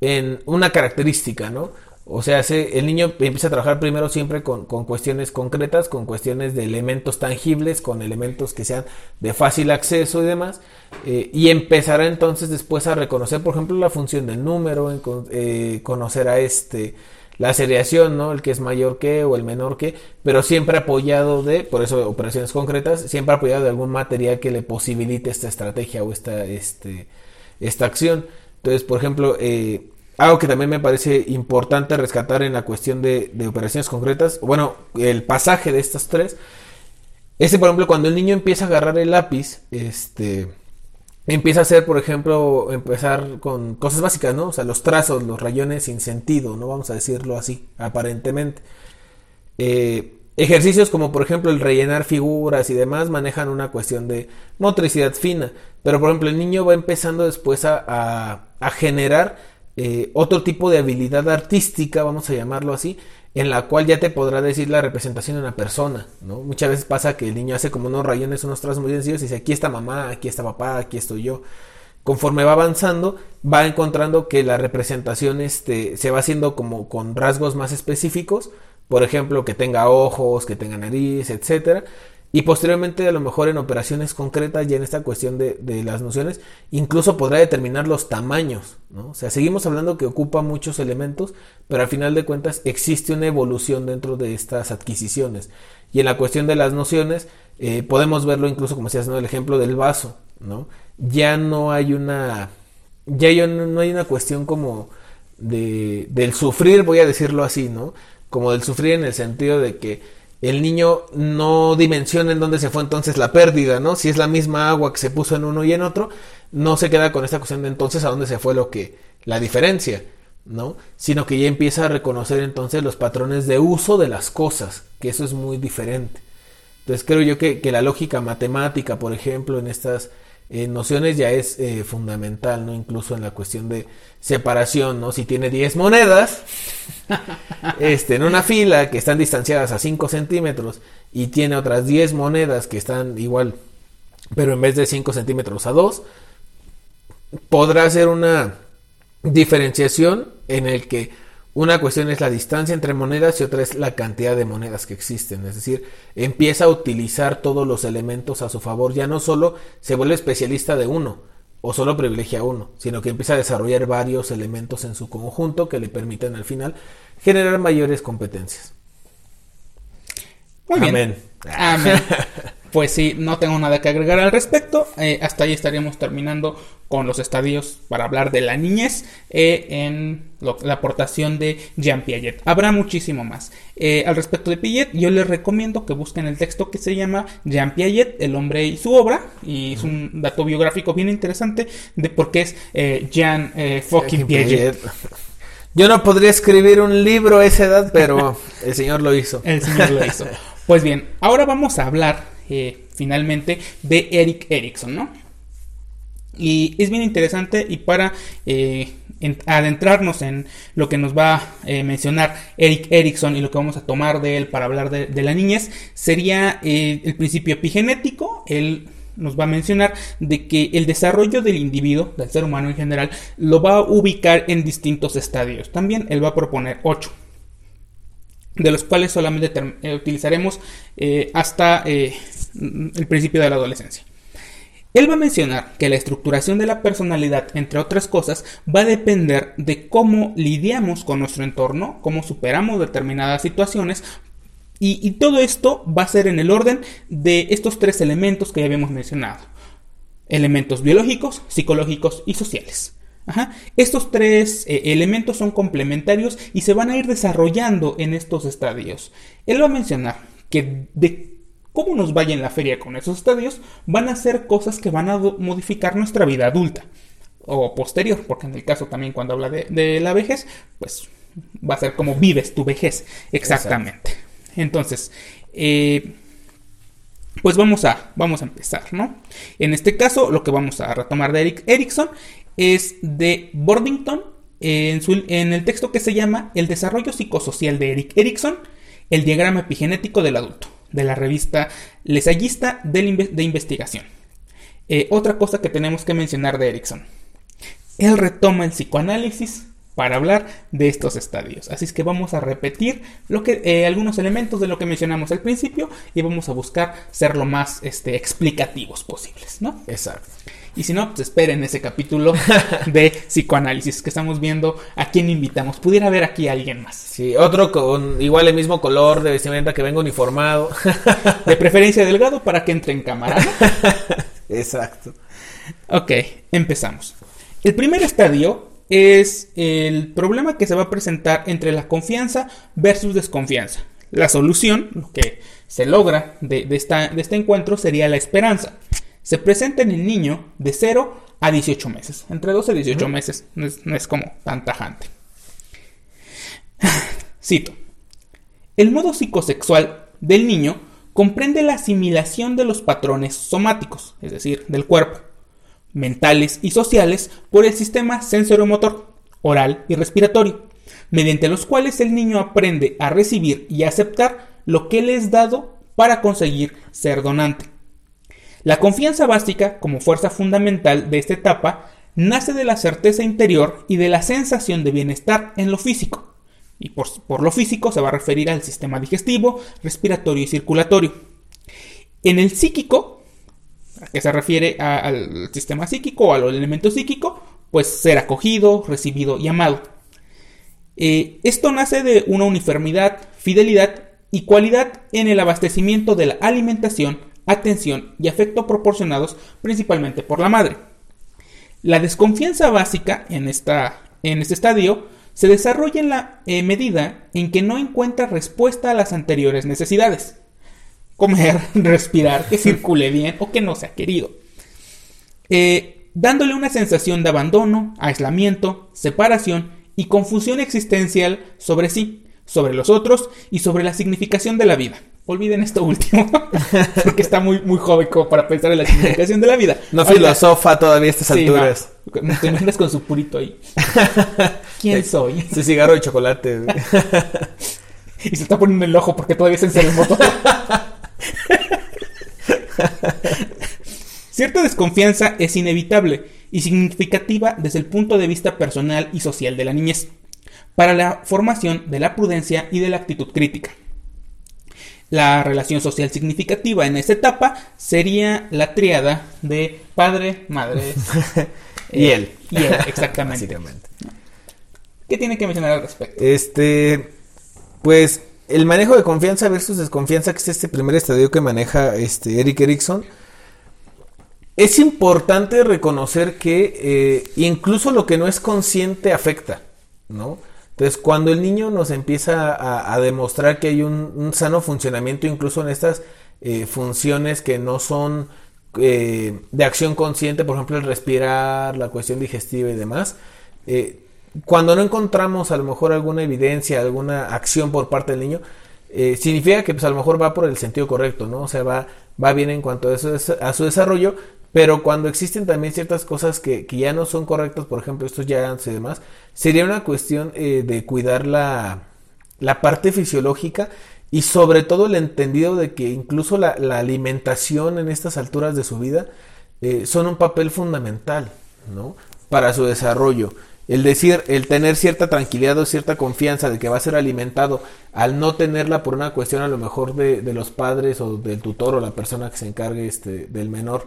en una característica, ¿no? O sea, se, el niño empieza a trabajar primero siempre con, con, cuestiones concretas, con cuestiones de elementos tangibles, con elementos que sean de fácil acceso y demás, eh, y empezará entonces después a reconocer, por ejemplo, la función del número, eh, conocer a este, la seriación, ¿no? El que es mayor que o el menor que, pero siempre apoyado de, por eso operaciones concretas, siempre apoyado de algún material que le posibilite esta estrategia o esta, este, esta acción. Entonces, por ejemplo, eh, algo que también me parece importante rescatar en la cuestión de, operaciones concretas, bueno, el pasaje de estas tres, es por ejemplo, cuando el niño empieza a agarrar el lápiz, este, empieza a hacer, por ejemplo, empezar con cosas básicas, ¿no? O sea, los trazos, los rayones sin sentido, ¿no? Vamos a decirlo así, aparentemente. Eh, Ejercicios como por ejemplo el rellenar figuras y demás manejan una cuestión de motricidad fina, pero por ejemplo el niño va empezando después a, a, generar eh, otro tipo de habilidad artística, vamos a llamarlo así, en la cual ya te podrá decir la representación de una persona. Muchas veces pasa que el niño hace como unos rayones, unos trazos muy sencillos y dice, aquí está mamá, aquí está papá, aquí estoy yo. Conforme va avanzando, va encontrando que la representación este, se va haciendo como con rasgos más específicos, por ejemplo, que tenga ojos, que tenga nariz, etcétera. Y posteriormente, a lo mejor en operaciones concretas, ya en esta cuestión de, las nociones, incluso podrá determinar los tamaños. ¿no? O sea, seguimos hablando que ocupa muchos elementos, pero al final de cuentas existe una evolución dentro de estas adquisiciones. Y en la cuestión de las nociones, eh, podemos verlo incluso como se hace el ejemplo del vaso. ¿no? Ya no hay una. Ya no hay una cuestión como de, del sufrir, voy a decirlo así, ¿no? como del sufrir en el sentido de que el niño no dimensiona en dónde se fue entonces la pérdida, ¿no? Si es la misma agua que se puso en uno y en otro, no se queda con esta cuestión de entonces a dónde se fue lo que la diferencia, ¿no? Sino que ya empieza a reconocer entonces los patrones de uso de las cosas, que eso es muy diferente. Entonces creo yo que, que la lógica matemática, por ejemplo, en estas nociones ya es eh, fundamental, ¿no? Incluso en la cuestión de separación, ¿no? Si tiene 10 monedas este, en una fila que están distanciadas a 5 centímetros y tiene otras 10 monedas que están igual, pero en vez de 5 centímetros a 2, podrá hacer una diferenciación en el que una cuestión es la distancia entre monedas y otra es la cantidad de monedas que existen. Es decir, empieza a utilizar todos los elementos a su favor. Ya no solo se vuelve especialista de uno o solo privilegia uno, sino que empieza a desarrollar varios elementos en su conjunto que le permiten al final generar mayores competencias. Muy bien. Amén. Pues sí, no tengo nada que agregar al respecto. Eh, hasta ahí estaríamos terminando con los estadios para hablar de la niñez eh, en la aportación de Jean Piaget. Habrá muchísimo más. Eh, al respecto de Piaget, yo les recomiendo que busquen el texto que se llama Jean Piaget, el hombre y su obra. Y es un dato biográfico bien interesante de por qué es Jean fucking Piaget. Yo no podría escribir un libro a esa edad, pero el señor lo hizo. El señor lo hizo. Pues bien, ahora vamos a hablar eh, finalmente de Eric Erickson, ¿no? Y es bien interesante y para eh, adentrarnos en lo que nos va a eh, mencionar Eric Erickson y lo que vamos a tomar de él para hablar de, la niñez, sería el principio epigenético. Él nos va a mencionar de que el desarrollo del individuo, del ser humano en general, lo va a ubicar en distintos estadios. También él va a proponer ocho de los cuales solamente utilizaremos hasta el principio de la adolescencia. Él va a mencionar que la estructuración de la personalidad, entre otras cosas, va a depender de cómo lidiamos con nuestro entorno, cómo superamos determinadas situaciones, y, todo esto va a ser en el orden de estos tres elementos que ya habíamos mencionado. Elementos biológicos, psicológicos y sociales. Estos tres eh, elementos son complementarios y se van a ir desarrollando en estos estadios. Él va a mencionar que de cómo nos vaya en la feria con esos estadios, van a ser cosas que van a modificar nuestra vida adulta o posterior, porque en el caso también cuando habla de, la vejez, pues va a ser como vives tu vejez, exactamente. Entonces, eh, pues vamos a, vamos a empezar, ¿no? En este caso, lo que vamos a retomar de Eric Erickson es de Bordington, en, en el texto que se llama El desarrollo psicosocial de Eric Erickson, el diagrama epigenético del adulto de la revista Lesallista de Investigación. Eh, otra cosa que tenemos que mencionar de Erickson. Él retoma el psicoanálisis para hablar de estos estadios. Así es que vamos a repetir lo que, eh, algunos elementos de lo que mencionamos al principio y vamos a buscar ser lo más este, explicativos posibles, ¿no? Exacto. Y si no, pues esperen ese capítulo de psicoanálisis que estamos viendo a quién invitamos. Pudiera haber aquí a alguien más. Sí, otro con igual el mismo color de vestimenta que venga uniformado. de preferencia delgado para que entre en cámara. Exacto. Ok, empezamos. El primer estadio es el problema que se va a presentar entre la confianza versus desconfianza. La solución, lo que se logra de, de este encuentro sería la esperanza se presenta en el niño de 0 a 18 meses. Entre 12 y 18 meses. No es, como tan tajante. Cito. El modo psicosexual del niño comprende la asimilación de los patrones somáticos, es decir, del cuerpo, mentales y sociales por el sistema sensoromotor, oral y respiratorio, mediante los cuales el niño aprende a recibir y aceptar lo que le es dado para conseguir ser donante. La confianza básica, como fuerza fundamental de esta etapa, nace de la certeza interior y de la sensación de bienestar en lo físico. Y por, lo físico se va a referir al sistema digestivo, respiratorio y circulatorio. En el psíquico, a que se refiere al sistema psíquico o al elemento psíquico, pues ser acogido, recibido y amado. Eh, esto nace de una uniformidad, fidelidad y cualidad en el abastecimiento de la alimentación, atención y afecto proporcionados principalmente por la madre. La desconfianza básica en, esta, en este estadio se desarrolla en la eh, medida en que no encuentra respuesta a las anteriores necesidades. Comer, respirar, que circule bien o que no sea querido. Eh, dándole una sensación de abandono, aislamiento, separación y confusión existencial sobre sí, sobre los otros y sobre la significación de la vida. Olviden esto último, porque está muy, muy joven como para pensar en la significación de la vida. No filosofa todavía a estas alturas. No, te imaginas con su purito ahí. ¿Quién soy? Su cigarro de chocolate. y se está poniendo el ojo porque todavía es en el motor. Cierta desconfianza es inevitable y significativa desde el punto de vista personal y social de la niñez, para la formación de la prudencia y de la actitud crítica. La relación social significativa en esta etapa sería la triada de padre, madre y él. Eh, y él, exactamente. ¿Qué tiene que mencionar al respecto? Este, pues el manejo de confianza versus desconfianza, que es este primer estadio que maneja este Eric Erickson es importante reconocer que eh, incluso lo que no es consciente afecta, ¿no? Entonces, cuando el niño nos empieza a, demostrar que hay un, sano funcionamiento, incluso en estas eh, funciones que no son eh, de acción consciente, por ejemplo, el respirar, la cuestión digestiva y demás, cuando no encontramos a lo mejor alguna evidencia, alguna acción por parte del niño, significa que pues a lo mejor va por el sentido correcto, ¿no? O sea, va, va bien en cuanto a, eso, a su desarrollo, pero cuando existen también ciertas cosas que, que ya no son correctas, por ejemplo, estos ya y demás, sería una cuestión eh, de cuidar la, la, parte fisiológica y sobre todo el entendido de que incluso la, la alimentación en estas alturas de su vida eh, son un papel fundamental, ¿no? Para su desarrollo. El decir, el tener cierta tranquilidad o cierta confianza de que va a ser alimentado, al no tenerla por una cuestión a lo mejor de, de los padres o del tutor o la persona que se encargue este, del menor,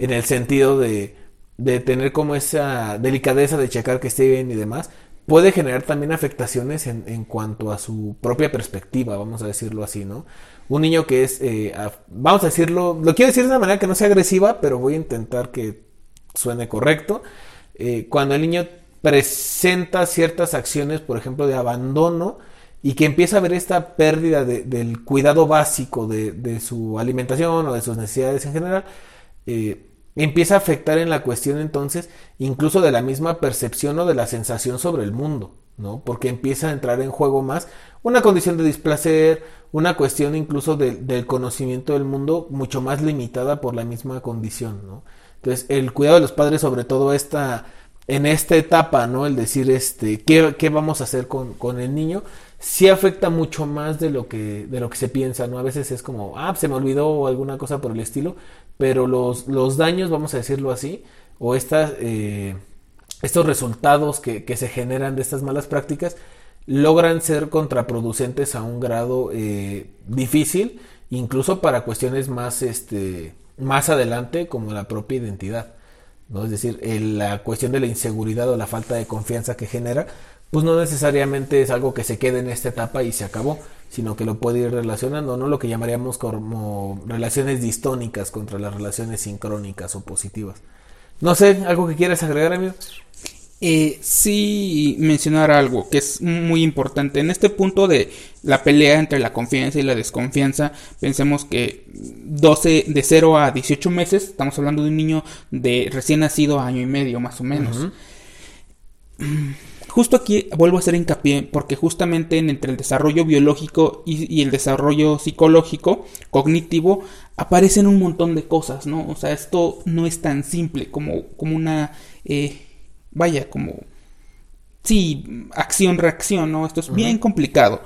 en el sentido de, de tener como esa delicadeza de checar que esté bien y demás, puede generar también afectaciones en, en, cuanto a su propia perspectiva, vamos a decirlo así, ¿no? Un niño que es, eh, vamos a decirlo, lo quiero decir de una manera que no sea agresiva, pero voy a intentar que suene correcto. Eh, cuando el niño presenta ciertas acciones, por ejemplo, de abandono, y que empieza a ver esta pérdida de, del cuidado básico de, de, su alimentación o de sus necesidades en general, eh, empieza a afectar en la cuestión entonces incluso de la misma percepción o de la sensación sobre el mundo, ¿no? Porque empieza a entrar en juego más una condición de displacer, una cuestión incluso del conocimiento del mundo mucho más limitada por la misma condición, ¿no? Entonces, el cuidado de los padres, sobre todo esta, en esta etapa, ¿no? El decir, este, ¿qué, qué vamos a hacer con, con el niño? sí afecta mucho más de lo que de lo que se piensa, ¿no? A veces es como, ah, se me olvidó o alguna cosa por el estilo, pero los, los daños, vamos a decirlo así, o estas, eh, estos resultados que, que, se generan de estas malas prácticas logran ser contraproducentes a un grado eh, difícil, incluso para cuestiones más, este, más adelante, como la propia identidad. ¿no? Es decir, la cuestión de la inseguridad o la falta de confianza que genera, pues no necesariamente es algo que se quede en esta etapa y se acabó, sino que lo puede ir relacionando, ¿no? Lo que llamaríamos como relaciones distónicas contra las relaciones sincrónicas o positivas. No sé, ¿algo que quieras agregar, amigo? Eh, sí, mencionar algo que es muy importante. En este punto de la pelea entre la confianza y la desconfianza, pensemos que 12, de 0 a 18 meses, estamos hablando de un niño de recién nacido año y medio más o menos justo aquí vuelvo a hacer hincapié porque justamente entre el desarrollo biológico y, el desarrollo psicológico, cognitivo, aparecen un montón de cosas, ¿no? O sea, esto no es tan simple como, como una, eh, vaya, como, sí, acción-reacción, ¿no? Esto es bien complicado.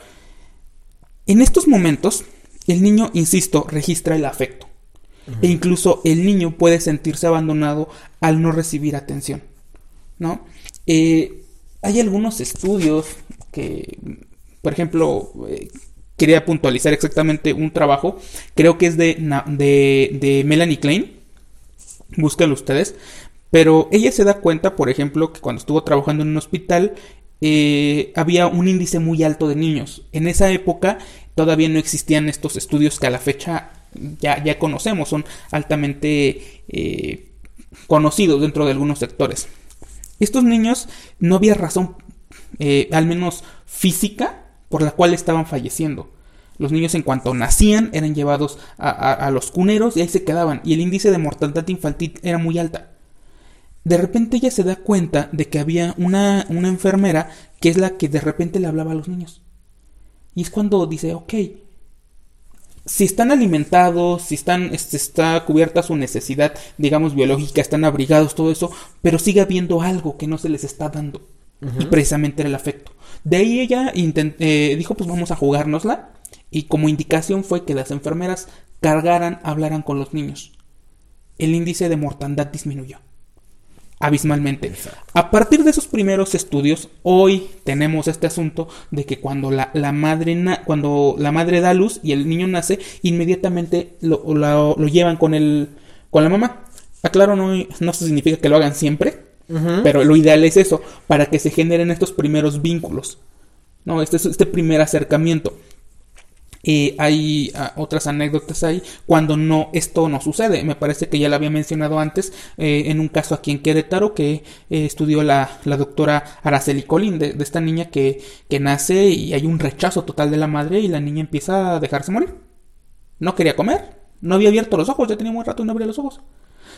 En estos momentos, el niño, insisto, registra el afecto. E incluso el niño puede sentirse abandonado al no recibir atención, ¿no? Eh, hay algunos estudios que, por ejemplo, eh, quería puntualizar exactamente un trabajo, creo que es de, de, Melanie Klein, búsquenlo ustedes, pero ella se da cuenta, por ejemplo, que cuando estuvo trabajando en un hospital, eh, había un índice muy alto de niños. En esa época todavía no existían estos estudios que a la fecha ya, ya conocemos, son altamente eh, conocidos dentro de algunos sectores. Estos niños no había razón, eh, al menos física, por la cual estaban falleciendo. Los niños en cuanto nacían eran llevados a, los cuneros y ahí se quedaban y el índice de mortalidad infantil era muy alta. De repente ella se da cuenta de que había una, una enfermera que es la que de repente le hablaba a los niños. Y es cuando dice, ok, si están alimentados, si están, este, está cubierta su necesidad, digamos, biológica, están abrigados, todo eso, pero sigue habiendo algo que no se les está dando. Y precisamente era el afecto. De ahí ella eh, dijo, pues vamos a jugárnosla. Y como indicación fue que las enfermeras cargaran, hablaran con los niños. El índice de mortandad disminuyó abismalmente. A partir de esos primeros estudios, hoy tenemos este asunto de que cuando la, madre cuando la madre da luz y el niño nace, inmediatamente lo, lo, llevan con el con la mamá. Aclaro, no, no significa que lo hagan siempre, pero lo ideal es eso, para que se generen estos primeros vínculos. No, este, este primer acercamiento. Hay ah, otras anécdotas ahí cuando no esto no sucede. Me parece que ya la había mencionado antes eh, en un caso aquí en Querétaro que eh, estudió la, la, doctora Araceli Colín de, esta niña que, que, nace y hay un rechazo total de la madre y la niña empieza a dejarse morir. No quería comer, no había abierto los ojos, ya tenía un rato y no abría los ojos.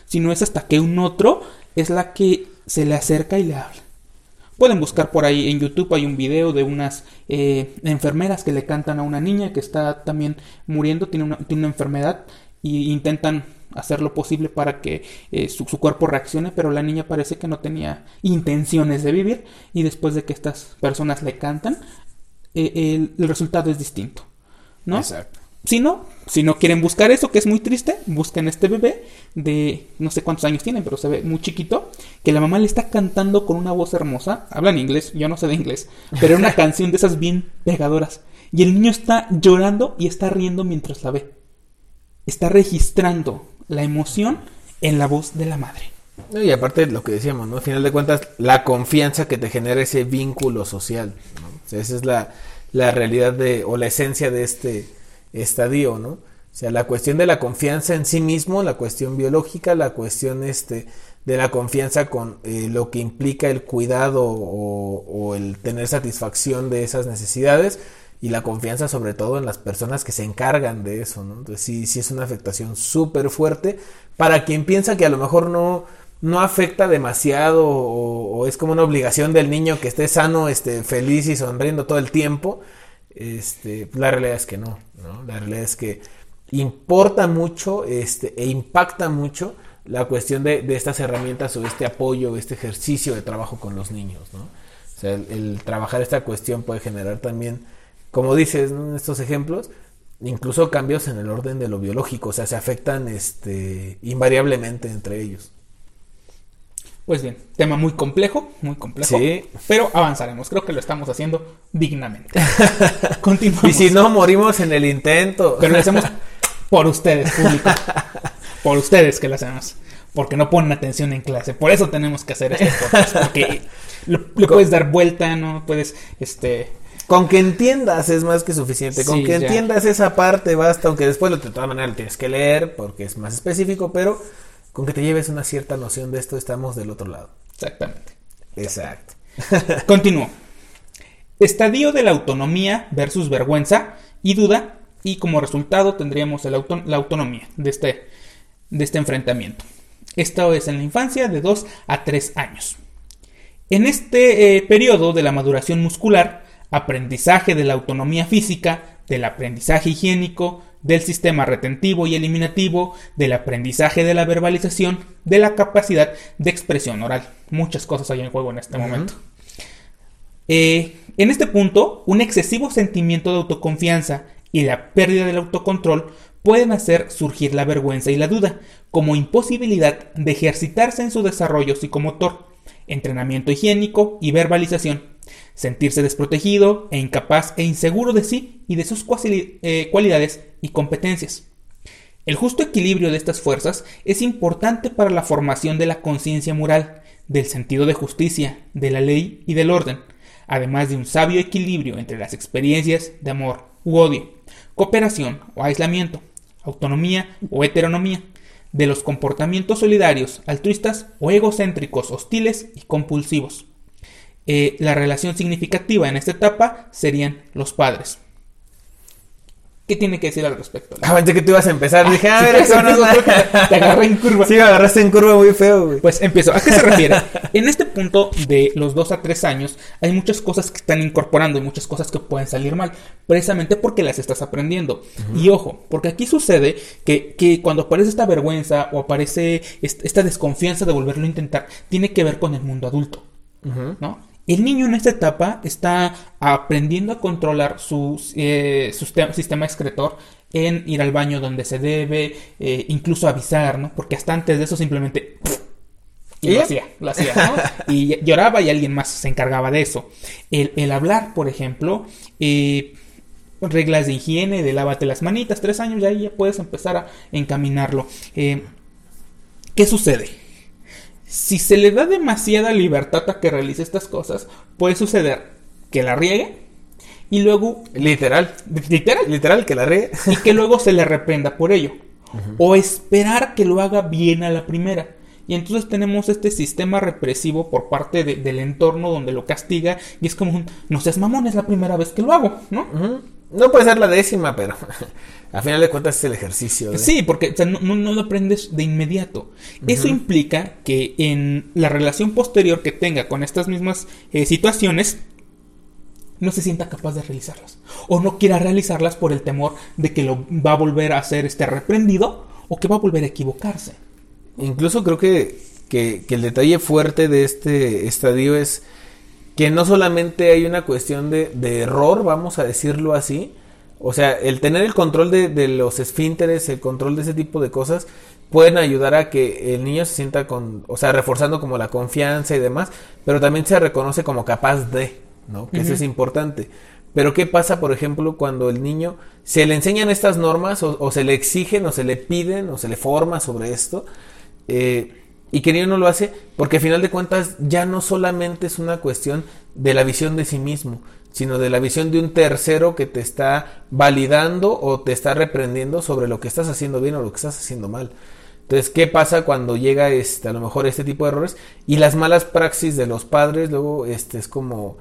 Si no es hasta que un otro es la que se le acerca y le habla. Pueden buscar por ahí en YouTube, hay un video de unas eh, enfermeras que le cantan a una niña que está también muriendo, tiene una, tiene una enfermedad e intentan hacer lo posible para que eh, su, cuerpo reaccione, pero la niña parece que no tenía intenciones de vivir y después de que estas personas le cantan, eh, el, el, resultado es distinto, ¿no? Exacto. Si no, si no quieren buscar eso, que es muy triste, busquen este bebé de no sé cuántos años tienen, pero se ve muy chiquito, que la mamá le está cantando con una voz hermosa, habla en inglés, yo no sé de inglés, pero era una canción de esas bien pegadoras. Y el niño está llorando y está riendo mientras la ve. Está registrando la emoción en la voz de la madre. Y aparte lo que decíamos, ¿no? Al final de cuentas, la confianza que te genera ese vínculo social, ¿no? esa es la, la realidad de, o la esencia de este estadio, ¿no? O sea, la cuestión de la confianza en sí mismo, la cuestión biológica, la cuestión este, de la confianza con eh, lo que implica el cuidado o, el tener satisfacción de esas necesidades y la confianza sobre todo en las personas que se encargan de eso, ¿no? Entonces sí, sí es una afectación súper fuerte para quien piensa que a lo mejor no, no afecta demasiado o, o, es como una obligación del niño que esté sano, este, feliz y sonriendo todo el tiempo. Este, la realidad es que no, ¿no? La realidad es que importa mucho este, e impacta mucho la cuestión de, estas herramientas o este apoyo, este ejercicio de trabajo con los niños, ¿no? O sea, el, trabajar esta cuestión puede generar también, como dices en estos ejemplos, incluso cambios en el orden de lo biológico, o sea, se afectan este, invariablemente entre ellos. Pues bien, tema muy complejo, muy complejo. Sí. Pero avanzaremos. Creo que lo estamos haciendo dignamente. Continuamos. Y si no, morimos en el intento. Pero lo hacemos por ustedes, público. Por ustedes que lo hacemos. Porque no ponen atención en clase. Por eso tenemos que hacer esto. Porque le puedes dar vuelta, ¿no? Puedes, este... Con que entiendas es más que suficiente. Con que entiendas esa parte basta, aunque después de todas maneras lo tienes que leer porque es más específico, pero con que te lleves una cierta noción de esto, estamos del otro lado. Exactamente. Exacto. Continúo. Estadio de la autonomía versus vergüenza y duda, y como resultado tendríamos la autonomía de este, de este enfrentamiento. Esto es en la infancia de 2 a 3 años. En este eh, periodo de la maduración muscular, aprendizaje de la autonomía física, del aprendizaje higiénico, del sistema retentivo y eliminativo, del aprendizaje de la verbalización, de la capacidad de expresión oral. Muchas cosas hay en juego en este momento. Eh, en este punto, un excesivo sentimiento de autoconfianza y la pérdida del autocontrol pueden hacer surgir la vergüenza y la duda, como imposibilidad de ejercitarse en su desarrollo psicomotor, entrenamiento higiénico y verbalización, sentirse desprotegido e incapaz e inseguro de sí y de sus eh, cualidades y competencias. El justo equilibrio de estas fuerzas es importante para la formación de la conciencia moral, del sentido de justicia, de la ley y del orden, además de un sabio equilibrio entre las experiencias de amor u odio, cooperación o aislamiento, autonomía o heteronomía, de los comportamientos solidarios, altruistas o egocéntricos, hostiles y compulsivos. Eh, la relación significativa en esta etapa serían los padres. ¿Qué tiene que decir al respecto? Ah, pensé que tú ibas a empezar. Dije, a ver, te agarré en curva. Sí, me agarraste en curva muy feo, güey. Pues empiezo. ¿A qué se refiere? en este punto de los 2 a 3 años, hay muchas cosas que están incorporando y muchas cosas que pueden salir mal, precisamente porque las estás aprendiendo. Y ojo, porque aquí sucede que, que, cuando aparece esta vergüenza o aparece esta desconfianza de volverlo a intentar, tiene que ver con el mundo adulto. ¿No? El niño en esta etapa está aprendiendo a controlar su, eh, sistema excretor en ir al baño donde se debe, eh, incluso avisar, ¿no? Porque hasta antes de eso simplemente... Y lo hacía, lo hacía, ¿no? y lloraba y alguien más se encargaba de eso. El, hablar, por ejemplo, eh, reglas de higiene, de lávate las manitas, tres años, ya, ya puedes empezar a encaminarlo. ¿Qué sucede? Si se le da demasiada libertad a que realice estas cosas, puede suceder que la riegue y luego... Literal. Literal. Literal, que la riegue. Y que luego se le reprenda por ello. O esperar que lo haga bien a la primera. Y entonces tenemos este sistema represivo por parte del entorno donde lo castiga y es como un, no seas mamón, es la primera vez que lo hago, ¿no? No puede ser la décima, pero a final de cuentas es el ejercicio. Sí, porque no, lo aprendes de inmediato. Eso implica que en la relación posterior que tenga con estas mismas eh, situaciones, no se sienta capaz de realizarlas. O no quiera realizarlas por el temor de que lo va a volver a hacer este reprendido o que va a volver a equivocarse. Incluso creo que, que, el detalle fuerte de este estadio es que no solamente hay una cuestión de, de error, vamos a decirlo así, o sea, el tener el control de, de, los esfínteres, el control de ese tipo de cosas, pueden ayudar a que el niño se sienta con, o sea, reforzando como la confianza y demás, pero también se reconoce como capaz de, ¿no? Que eso es importante. Pero ¿qué pasa, por ejemplo, cuando el niño se le enseñan estas normas o, o se le exigen o se le piden o se le forma sobre esto? Eh, y que niño no lo hace porque al final de cuentas ya no solamente es una cuestión de la visión de sí mismo, sino de la visión de un tercero que te está validando o te está reprendiendo sobre lo que estás haciendo bien o lo que estás haciendo mal. Entonces, ¿qué pasa cuando llega este, a lo mejor este tipo de errores? Y las malas praxis de los padres, luego este es como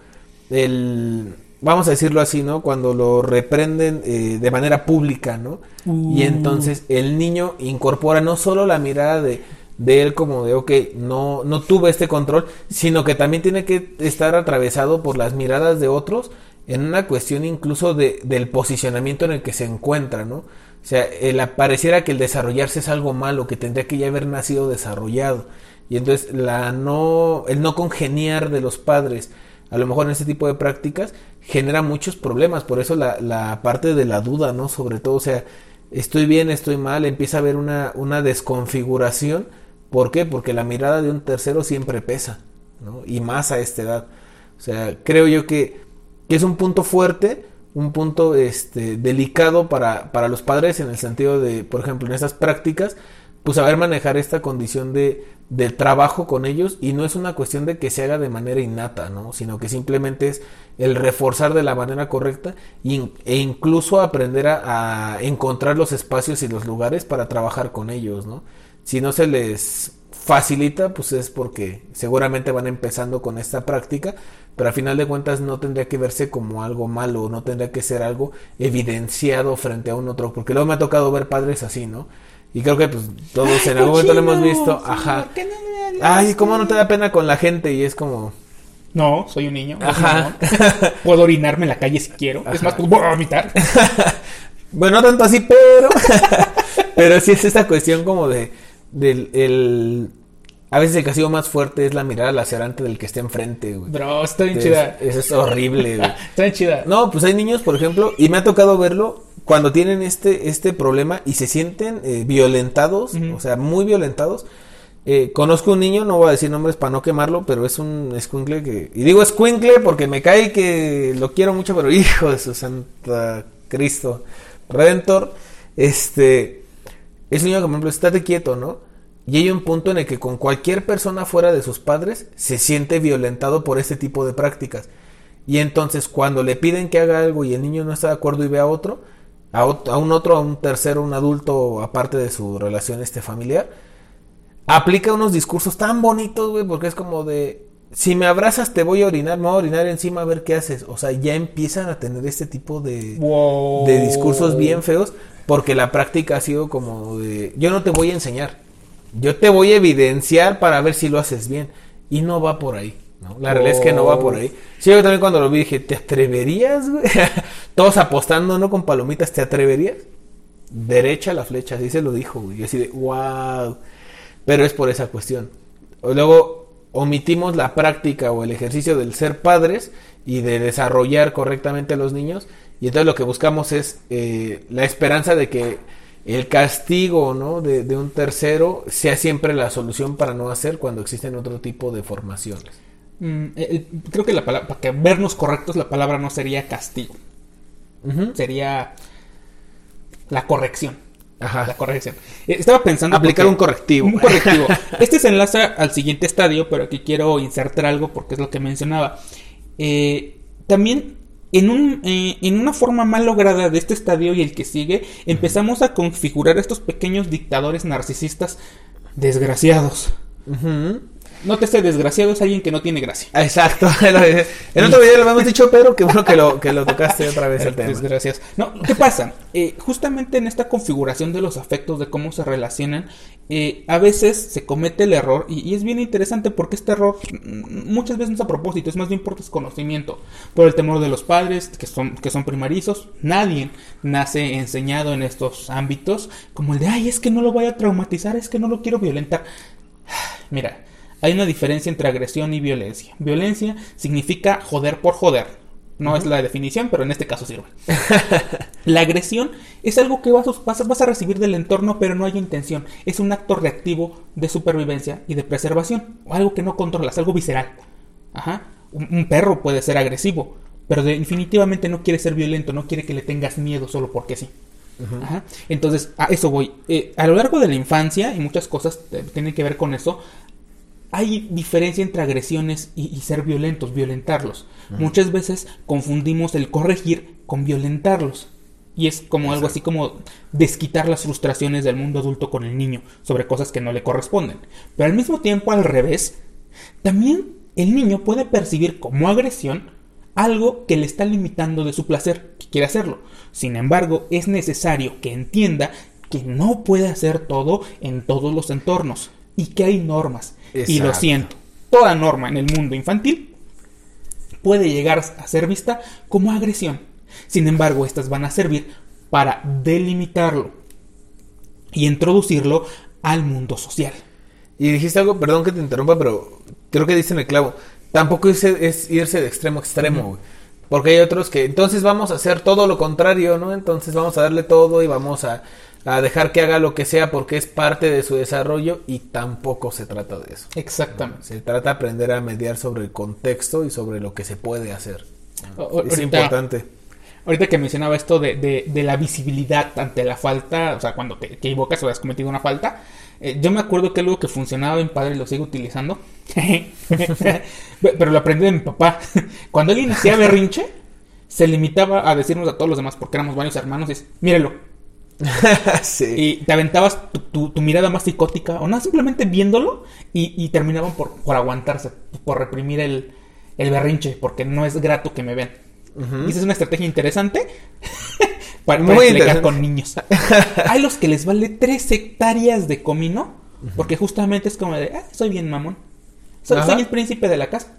el vamos a decirlo así, ¿no? Cuando lo reprenden eh, de manera pública, ¿no? Y uh. entonces el niño incorpora no solo la mirada de, de él como de, ok, no, no tuve este control, sino que también tiene que estar atravesado por las miradas de otros en una cuestión incluso de, del posicionamiento en el que se encuentra, ¿no? O sea, el, pareciera que el desarrollarse es algo malo, que tendría que ya haber nacido desarrollado. Y entonces la no, el no congeniar de los padres, a lo mejor en ese tipo de prácticas, genera muchos problemas. Por eso la, la parte de la duda, ¿no? Sobre todo, o sea, estoy bien, estoy mal, empieza a haber una, una desconfiguración ¿Por qué? Porque la mirada de un tercero siempre pesa, ¿no? Y más a esta edad. O sea, creo yo que, es un punto fuerte, un punto este, delicado para, para los padres en el sentido de, por ejemplo, en estas prácticas, pues saber manejar esta condición de, trabajo con ellos y no es una cuestión de que se haga de manera innata, ¿no? Sino que simplemente es el reforzar de la manera correcta e incluso aprender a, a encontrar los espacios y los lugares para trabajar con ellos, ¿no? Si no se les facilita, pues es porque seguramente van empezando con esta práctica, pero a final de cuentas no tendría que verse como algo malo, no tendría que ser algo evidenciado frente a un otro, porque luego me ha tocado ver padres así, ¿no? Y creo que pues todos en algún momento lo hemos visto, ajá. Ay, ¿cómo no te da pena con la gente? Y es como, No, soy un niño. no Ajá. Puedo orinarme en la calle si quiero. Es más, puedo vomitar. Bueno, no tanto así, pero. pero sí es esta cuestión como de. Del, el, a veces el castigo más fuerte es la mirada lacerante del que está enfrente, güey. Bro, está bien chida. Eso es horrible, güey. Está bien chida. No, pues hay niños, por ejemplo, y me ha tocado verlo cuando tienen este, este problema y se sienten eh, violentados, o sea, muy violentados. Eh, conozco un niño, no voy a decir nombres para no quemarlo, pero es un escuincle que... Y digo escuincle porque me cae que lo quiero mucho, pero hijo de su santa Cristo Redentor, este... Es un niño que, por ejemplo, estate quieto, ¿no? Y hay un punto en el que con cualquier persona fuera de sus padres se siente violentado por este tipo de prácticas. Y entonces cuando le piden que haga algo y el niño no está de acuerdo y ve a otro, a, ot- a un otro, a un tercero, un adulto aparte de su relación este familiar, aplica unos discursos tan bonitos, güey, porque es como de, si me abrazas te voy a orinar, me voy a orinar encima a ver qué haces. O sea, ya empiezan a tener este tipo de, Wow. de discursos bien feos porque la práctica ha sido como de, yo no te voy a enseñar, yo te voy a evidenciar para ver si lo haces bien. Y no va por ahí. ¿no? La realidad es que no va por ahí. Sí, yo también cuando lo vi dije, ¿te atreverías, güey? Todos apostando, ¿no? Con palomitas, ¿te atreverías? Derecha la flecha, así se lo dijo, güey. Yo así de, wow. Pero es por esa cuestión. Luego omitimos la práctica o el ejercicio del ser padres y de desarrollar correctamente a los niños. Y entonces lo que buscamos es eh, la esperanza de que el castigo ¿no? de, de un tercero sea siempre la solución para no hacer cuando existen otro tipo de formaciones. Mm, eh, eh, creo que la palabra, para que vernos correctos, la palabra no sería castigo. Sería la corrección. Ajá. La corrección. Eh, Estaba pensando. Aplicar porque- un correctivo. Un correctivo. Este se enlaza al siguiente estadio, pero aquí quiero insertar algo porque es lo que mencionaba. Eh, también en, un, eh, en una forma mal lograda de este estadio y el que sigue, empezamos a configurar estos pequeños dictadores narcisistas desgraciados. Ujú. Nótese, desgraciado es alguien que no tiene gracia. Exacto. en otro video lo habíamos dicho, pero qué bueno que lo, que lo tocaste otra vez el tema. Desgracias. No, ¿qué pasa? Eh, justamente en esta configuración de los afectos, de cómo se relacionan, eh, a veces se comete el error, y, y es bien interesante porque este error mm, muchas veces no es a propósito, es más bien por desconocimiento, por el temor de los padres, que son, que son primarizos. Nadie nace enseñado en estos ámbitos como el de, ay, es que no lo voy a traumatizar, es que no lo quiero violentar. Mira, hay una diferencia entre agresión y violencia. Violencia significa joder por joder. No es la definición, pero en este caso sirve. la agresión es algo que vas, a- vas a- vas a recibir del entorno, pero no hay intención. Es un acto reactivo de supervivencia y de preservación. Algo que no controlas, algo visceral. Ajá. Un, un perro puede ser agresivo, pero definitivamente no quiere ser violento, no quiere que le tengas miedo solo porque sí. Ajá. Entonces, a eso voy. Eh, a lo largo de la infancia, y muchas cosas tienen que ver con eso, hay diferencia entre agresiones y, y ser violentos, violentarlos. Muchas veces confundimos el corregir con violentarlos. Y es como algo así como desquitar las frustraciones del mundo adulto con el niño sobre cosas que no le corresponden. Pero al mismo tiempo, al revés, también el niño puede percibir como agresión algo que le está limitando de su placer, que quiere hacerlo. Sin embargo, es necesario que entienda que no puede hacer todo en todos los entornos y que hay normas. Y lo siento, toda norma en el mundo infantil puede llegar a ser vista como agresión. Sin embargo, estas van a servir para delimitarlo y introducirlo al mundo social. Y dijiste algo, perdón que te interrumpa, pero creo que diste en el clavo. Tampoco es, es irse de extremo a extremo, güey. Porque hay otros que entonces vamos a hacer todo lo contrario, ¿no? Entonces vamos a darle todo y vamos a, a dejar que haga lo que sea porque es parte de su desarrollo y tampoco se trata de eso. Exactamente. Se trata de aprender a mediar sobre el contexto y sobre lo que se puede hacer. O- Es ahorita- importante. Ahorita que mencionaba esto de, de- de la visibilidad ante la falta, o sea, cuando te, equivocas o has cometido una falta, eh, yo me acuerdo que algo que funcionaba bien padre lo sigo utilizando, pero lo aprendí de mi papá. Cuando alguien hacía berrinche, se limitaba a decirnos a todos los demás, porque éramos varios hermanos, y es, mírelo. sí. Y te aventabas tu, tu- tu mirada más psicótica, o no, simplemente viéndolo, y, y terminaban por, por aguantarse, por reprimir el, el berrinche, porque no es grato que me vean. Y esa es una estrategia interesante para, para interesante. con niños. Hay los que les vale tres hectáreas de comino, porque justamente es como de, ah, soy bien mamón. Soy, el príncipe de la casa.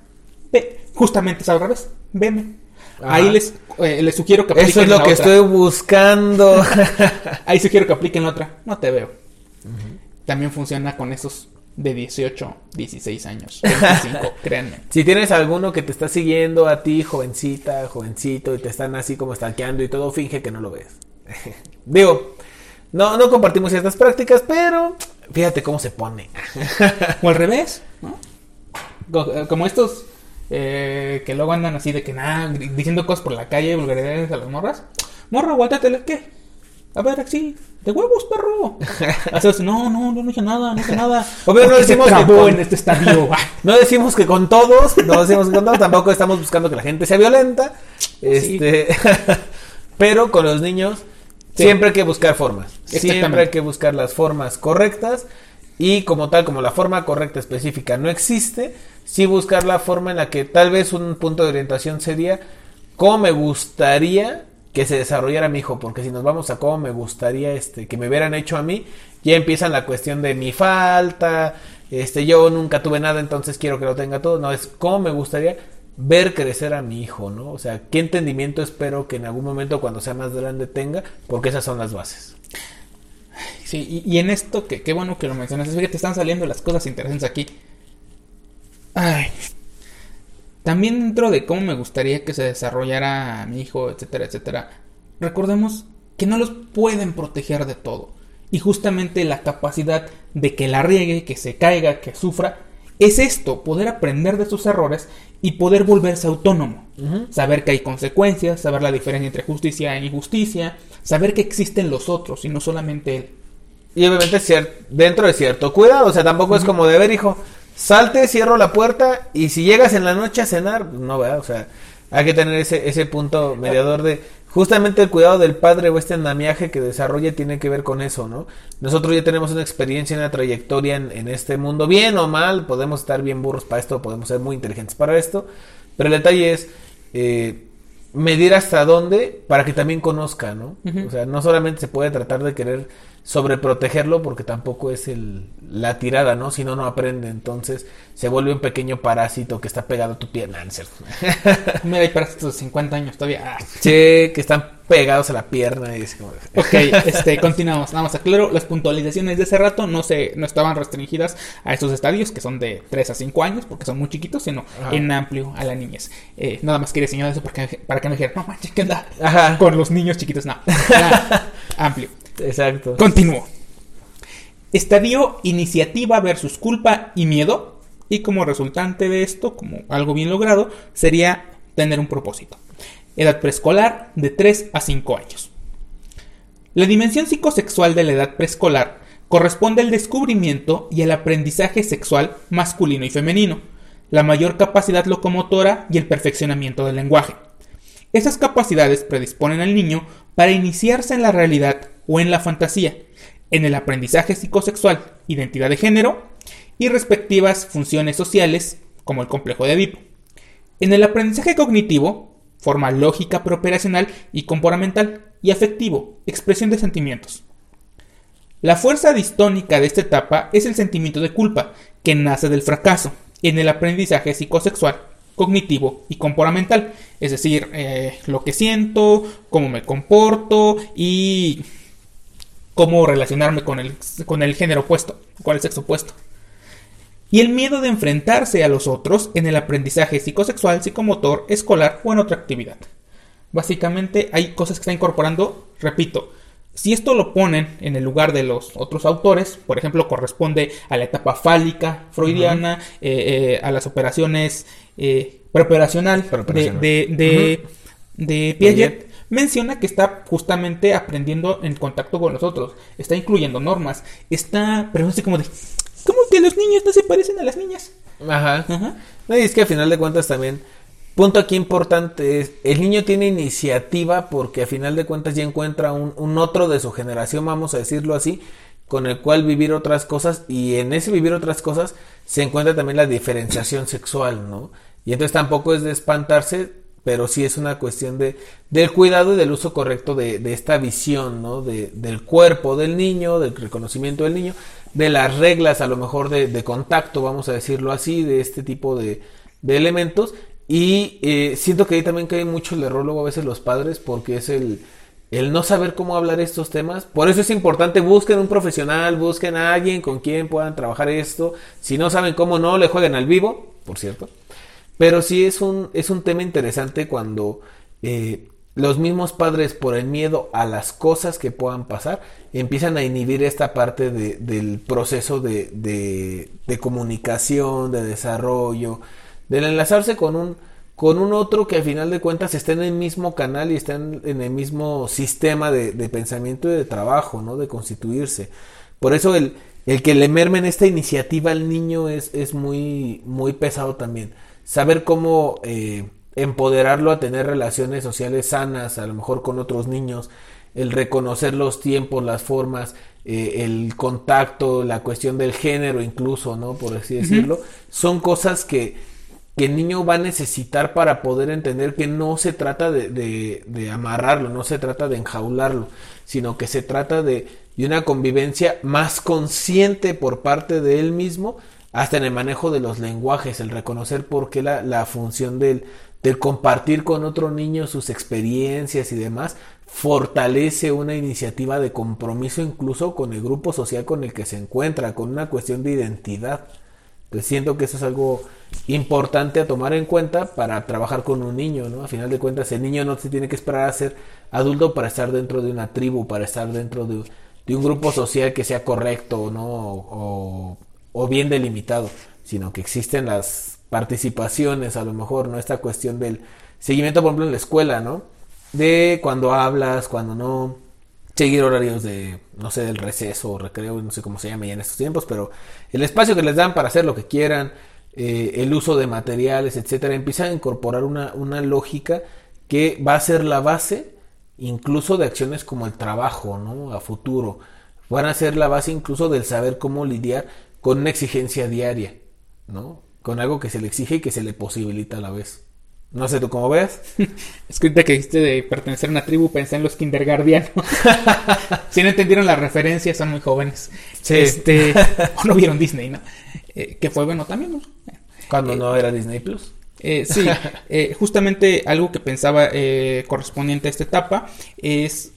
Justamente es al revés. Veme. Ajá. Ahí les, eh, les sugiero que apliquen Eso es lo la que otra. estoy buscando. Ahí sugiero que apliquen la otra. No te veo. También funciona con esos de 18, 16 años, 25, créanme. si tienes alguno que te está siguiendo a ti, jovencita, jovencito, y te están así como estanqueando y todo, finge que no lo ves. Digo, no, no compartimos ciertas prácticas, pero fíjate cómo se pone. O al revés, ¿no? Eh, Como estos eh, que luego andan así de que nada, diciendo cosas por la calle, vulgaridades a las morras. Morra, aguántatele, ¿qué? A ver, así, de huevos, perro. No, no, no, no hice nada, no hice nada. Obvio, no decimos que con- en este estadio. No decimos que con todos, no decimos que con todos, tampoco estamos buscando que la gente sea violenta. Este, pero con los niños Sí. siempre hay que buscar formas. Siempre hay que buscar las formas correctas y como tal, como la forma correcta específica no existe, sí buscar la forma en la que tal vez un punto de orientación sería cómo me gustaría que se desarrollara mi hijo, porque si nos vamos a cómo me gustaría este que me hubieran hecho a mí, ya empiezan la cuestión de mi falta, este yo nunca tuve nada, entonces quiero que lo tenga todo, no es cómo me gustaría ver crecer a mi hijo, ¿no? O sea, qué entendimiento espero que en algún momento cuando sea más grande tenga, porque esas son las bases. Sí, y, y en esto, que qué bueno que lo mencionas, es que te están saliendo las cosas interesantes aquí. Ay. También dentro de cómo me gustaría que se desarrollara mi hijo, etcétera, etcétera, recordemos que no los pueden proteger de todo. Y justamente la capacidad de que la riegue, que se caiga, que sufra, es esto, poder aprender de sus errores y poder volverse autónomo. Saber que hay consecuencias, saber la diferencia entre justicia e injusticia, saber que existen los otros y no solamente él. Y obviamente dentro de cierto cuidado, o sea, tampoco es como de ver, hijo, salte, cierro la puerta y si llegas en la noche a cenar, pues no, ¿verdad? O sea, hay que tener ese, ese punto mediador de justamente el cuidado del padre o este andamiaje que desarrolla tiene que ver con eso, ¿no? Nosotros ya tenemos una experiencia, una trayectoria en, en este mundo, bien o mal, podemos estar bien burros para esto, podemos ser muy inteligentes para esto, pero el detalle es eh, medir hasta dónde para que también conozca, ¿no? O sea, no solamente se puede tratar de querer sobreprotegerlo porque tampoco es el, la tirada, ¿no? Si no, no aprende. Entonces se vuelve un pequeño parásito que está pegado a tu pierna. Mira, hay para estos 50 años todavía. Ah. Sí, que están pegados a la pierna y es como... Ok, este, continuamos. Nada más aclaro, las puntualizaciones de ese rato no se, no estaban restringidas a estos estadios que son de 3 a 5 años porque son muy chiquitos, sino Ajá. en amplio a la niñez. Eh, nada más quería señalar eso para que, para que no dijeran, no manches, ¿qué onda? Ajá. Con los niños chiquitos, no. Amplio. Exacto. Continúo. Estadio iniciativa versus culpa y miedo. Y como resultante de esto, como algo bien logrado, sería tener un propósito. Edad preescolar de 3 a 5 años. La dimensión psicosexual de la edad preescolar corresponde al descubrimiento y al aprendizaje sexual masculino y femenino, la mayor capacidad locomotora y el perfeccionamiento del lenguaje. Esas capacidades predisponen al niño para iniciarse en la realidad o en la fantasía, en el aprendizaje psicosexual, identidad de género y respectivas funciones sociales, como el complejo de Edipo. En el aprendizaje cognitivo, forma lógica preoperacional y comportamental, y afectivo, expresión de sentimientos. La fuerza distónica de esta etapa es el sentimiento de culpa, que nace del fracaso, en el aprendizaje psicosexual, cognitivo y comportamental, es decir, eh, lo que siento, cómo me comporto y cómo relacionarme con el, con el género opuesto, con el sexo opuesto. Y el miedo de enfrentarse a los otros en el aprendizaje psicosexual, psicomotor, escolar o en otra actividad. Básicamente hay cosas que está incorporando, repito, si esto lo ponen en el lugar de los otros autores, por ejemplo, corresponde a la etapa fálica freudiana, eh, eh, a las operaciones eh, preoperacional de, de, de, de Piaget, menciona que está justamente aprendiendo en contacto con los otros, está incluyendo normas, está, pero así como de, ¿cómo que los niños no se parecen a las niñas? Ajá. Ajá. No, y es que al final de cuentas también, punto aquí importante es, el niño tiene iniciativa porque a final de cuentas ya encuentra un, un otro de su generación, vamos a decirlo así, con el cual vivir otras cosas y en ese vivir otras cosas se encuentra también la diferenciación sexual, ¿no? Y entonces tampoco es de espantarse, pero sí es una cuestión de del cuidado y del uso correcto de, de esta visión, ¿no? De, del cuerpo del niño, del reconocimiento del niño, de las reglas a lo mejor de, de contacto, vamos a decirlo así, de este tipo de, elementos Y eh, siento que ahí también cae mucho el error luego a veces los padres porque es el, el no saber cómo hablar estos temas. Por eso es importante, busquen un profesional, busquen a alguien con quien puedan trabajar esto. Si no saben cómo, no le jueguen al vivo, por cierto. Pero sí es un, es un tema interesante cuando eh, los mismos padres, por el miedo a las cosas que puedan pasar, empiezan a inhibir esta parte de, del proceso de, de, comunicación, de desarrollo, del enlazarse con un, con un otro que al final de cuentas está en el mismo canal y está en, el mismo sistema de, pensamiento y de trabajo, ¿no? De constituirse. Por eso el, el que le mermen esta iniciativa al niño es, es muy, muy pesado también. Saber cómo eh, empoderarlo a tener relaciones sociales sanas, a lo mejor con otros niños, el reconocer los tiempos, las formas, eh, el contacto, la cuestión del género incluso, ¿no? Por así decirlo, son cosas que que el niño va a necesitar para poder entender que no se trata de, de, amarrarlo, no se trata de enjaularlo, sino que se trata de, de, una convivencia más consciente por parte de él mismo, hasta en el manejo de los lenguajes, el reconocer por qué la, la función del, del compartir con otro niño sus experiencias y demás, fortalece una iniciativa de compromiso incluso con el grupo social con el que se encuentra, con una cuestión de identidad. Entonces siento que eso es algo importante a tomar en cuenta para trabajar con un niño, ¿no? A final de cuentas, el niño no se tiene que esperar a ser adulto para estar dentro de una tribu, para estar dentro de, un grupo social que sea correcto, ¿no? O, o, bien delimitado, sino que existen las participaciones, a lo mejor, ¿no? Esta cuestión del seguimiento, por ejemplo, en la escuela, ¿no? De cuando hablas, cuando no, seguir horarios de, no sé, del receso o recreo, no sé cómo se llama ya en estos tiempos, pero el espacio que les dan para hacer lo que quieran, eh, el uso de materiales, etcétera, empiezan a incorporar una, una lógica que va a ser la base incluso de acciones como el trabajo, ¿no? A futuro. Van a ser la base incluso del saber cómo lidiar con una exigencia diaria, ¿no? Con algo que se le exige y que se le posibilita a la vez. No sé tú cómo ves. es que que dijiste de pertenecer a una tribu, pensé en los kindergardianos. si no entendieron la referencia, son muy jóvenes. Este, o no vieron Disney, ¿no? Eh, que fue bueno también, ¿no? Cuando eh, no era Disney Plus. Eh, sí, justamente algo que pensaba correspondiente a esta etapa es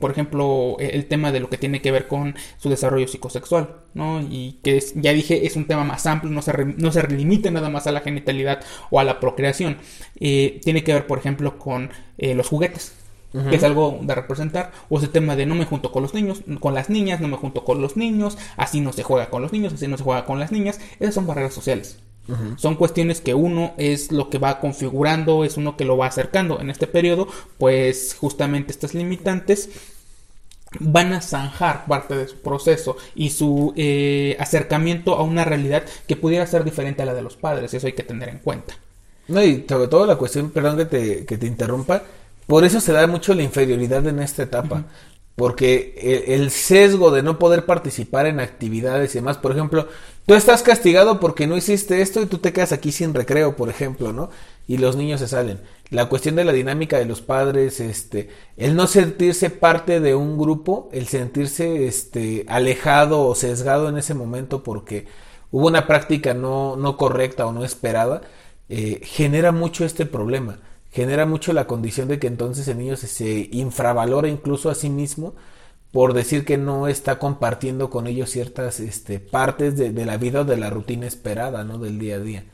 por ejemplo, el tema de lo que tiene que ver con su desarrollo psicosexual, ¿no? Y que ya dije, es un tema más amplio, no se, no se limite nada más a la genitalidad o a la procreación. Eh, tiene que ver, por ejemplo, con eh, los juguetes, que es algo de representar, o ese tema de no me junto con los niños, con las niñas, no me junto con los niños, así no se juega con los niños, así no se juega con las niñas, esas son barreras sociales. Son cuestiones que uno es lo que va configurando, es uno que lo va acercando. En este periodo, pues justamente estas limitantes van a zanjar parte de su proceso y su eh, acercamiento a una realidad que pudiera ser diferente a la de los padres. Eso hay que tener en cuenta. No, y sobre todo la cuestión, perdón que te, que te interrumpa, por eso se da mucho la inferioridad en esta etapa porque el, sesgo de no poder participar en actividades y demás, por ejemplo, tú estás castigado porque no hiciste esto y tú te quedas aquí sin recreo, por ejemplo, ¿no? Y los niños se salen. La cuestión de la dinámica de los padres, este, el no sentirse parte de un grupo, el sentirse este, alejado o sesgado en ese momento porque hubo una práctica no, no correcta o no esperada, eh, genera mucho este problema genera mucho la condición de que entonces el niño se, infravalora incluso a sí mismo por decir que no está compartiendo con ellos ciertas este, partes de, la vida o de la rutina esperada, ¿no? Del día a día.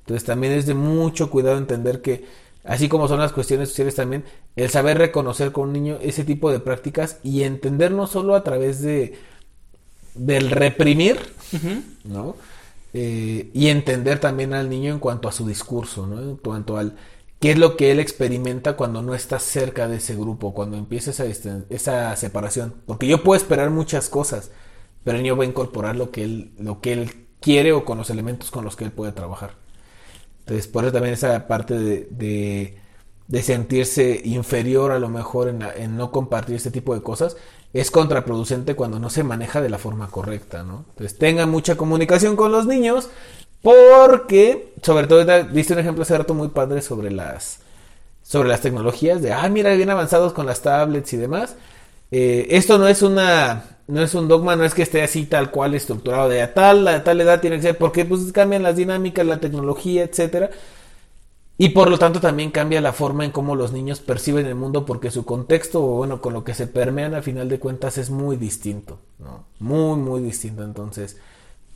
Entonces también es de mucho cuidado entender que, así como son las cuestiones sociales también, el saber reconocer con un niño ese tipo de prácticas y entender no solo a través de del reprimir, ¿no? Eh, y entender también al niño en cuanto a su discurso, ¿no? En cuanto al qué es lo que él experimenta cuando no está cerca de ese grupo, cuando empieza esa, separación. Porque yo puedo esperar muchas cosas, pero el niño va a incorporar lo que él, quiere o con los elementos con los que él puede trabajar. Entonces, por eso también esa parte de, de, sentirse inferior a lo mejor en, en, no compartir este tipo de cosas es contraproducente cuando no se maneja de la forma correcta, ¿no? Entonces, tengan mucha comunicación con los niños, porque, sobre todo, diste un ejemplo hace rato muy padre sobre las, sobre las tecnologías, de, ah, mira, bien avanzados con las tablets y demás. Eh, esto no es una, no es un dogma, no es que esté así tal cual estructurado de a tal, a tal edad tiene que ser, porque pues cambian las dinámicas, la tecnología, etcétera. Y por lo tanto también cambia la forma en cómo los niños perciben el mundo porque su contexto, o bueno, con lo que se permean a final de cuentas es muy distinto, ¿no? Muy, muy distinto. Entonces,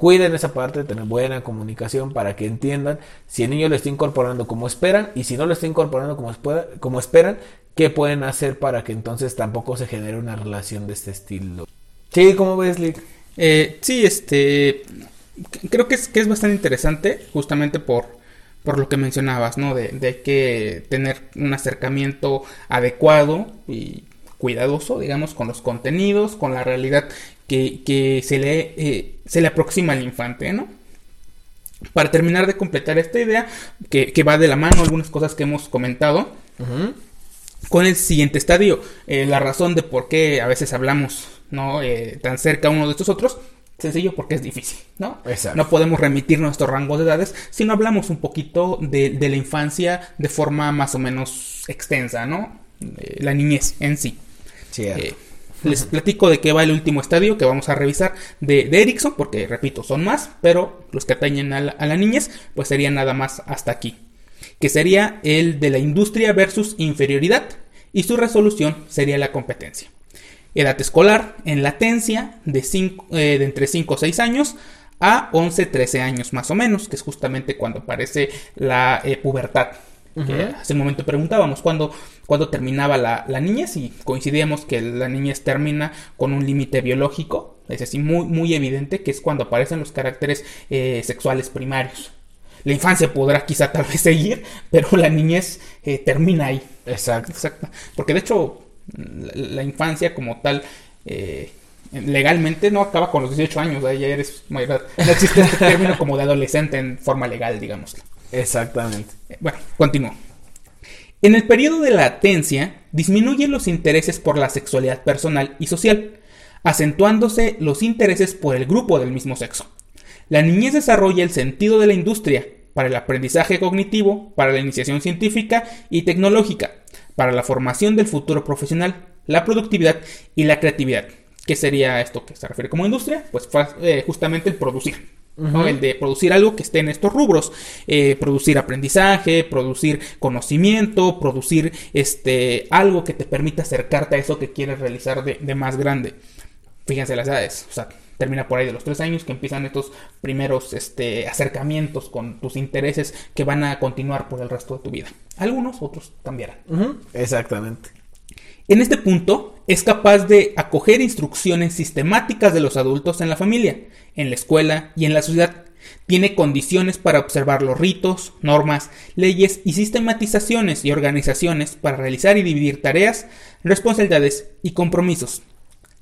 cuiden esa parte de tener buena comunicación para que entiendan si el niño lo está incorporando como esperan y si no lo está incorporando como, esperan, qué pueden hacer para que entonces tampoco se genere una relación de este estilo. Sí, ¿cómo ves, Lick? Eh, sí, este, creo que es, que es bastante interesante justamente por por lo que mencionabas, ¿no? De, de que tener un acercamiento adecuado y cuidadoso, digamos, con los contenidos, con la realidad que, que se, le, eh, se le aproxima al infante, ¿no? Para terminar de completar esta idea, que, que va de la mano algunas cosas que hemos comentado, con el siguiente estadio, eh, la razón de por qué a veces hablamos ¿no? Eh, tan cerca uno de estos otros, Sencillo porque es difícil, ¿no? Exacto. No podemos remitir nuestro rango de edades si no hablamos un poquito de, la infancia de forma más o menos extensa, ¿no? Eh, la niñez en sí. Eh, les platico de qué va el último estadio que vamos a revisar de, de Erickson, porque repito, son más, pero los que atañen a la, a niñez, pues serían nada más hasta aquí. Que sería el de la industria versus inferioridad, y su resolución sería la competencia. Edad escolar en latencia de, eh, de entre 5 o 6 años a 11, 13 años más o menos, que es justamente cuando aparece la eh, pubertad. Hace un momento preguntábamos cuándo, terminaba la, niñez y coincidíamos que la niñez termina con un límite biológico, es así muy, muy evidente, que es cuando aparecen los caracteres eh, sexuales primarios. La infancia podrá quizá tal vez seguir, pero la niñez termina ahí. Exacto. Exacto. Porque de hecho la, infancia como tal, eh, legalmente no acaba con los 18 años, ya eres mayor. No existe este término como de adolescente en forma legal, digamos. Exactamente. Bueno, continúo. En el periodo de latencia disminuyen los intereses por la sexualidad personal y social, acentuándose los intereses por el grupo del mismo sexo. La niñez desarrolla el sentido de la industria para el aprendizaje cognitivo, para la iniciación científica y tecnológica, para la formación del futuro profesional, la productividad y la creatividad. ¿Qué sería esto que se refiere como industria? Pues eh, justamente el producir. El de producir algo que esté en estos rubros. Eh, producir aprendizaje, producir conocimiento, producir este, algo que te permita acercarte a eso que quieres realizar de, de más grande. Fíjense las edades. O sea, termina por ahí de los tres años que empiezan estos primeros este, acercamientos con tus intereses que van a continuar por el resto de tu vida. Algunos, otros cambiarán. Exactamente. En este punto, es capaz de acoger instrucciones sistemáticas de los adultos en la familia, en la escuela y en la sociedad. Tiene condiciones para observar los ritos, normas, leyes y sistematizaciones y organizaciones para realizar y dividir tareas, responsabilidades y compromisos.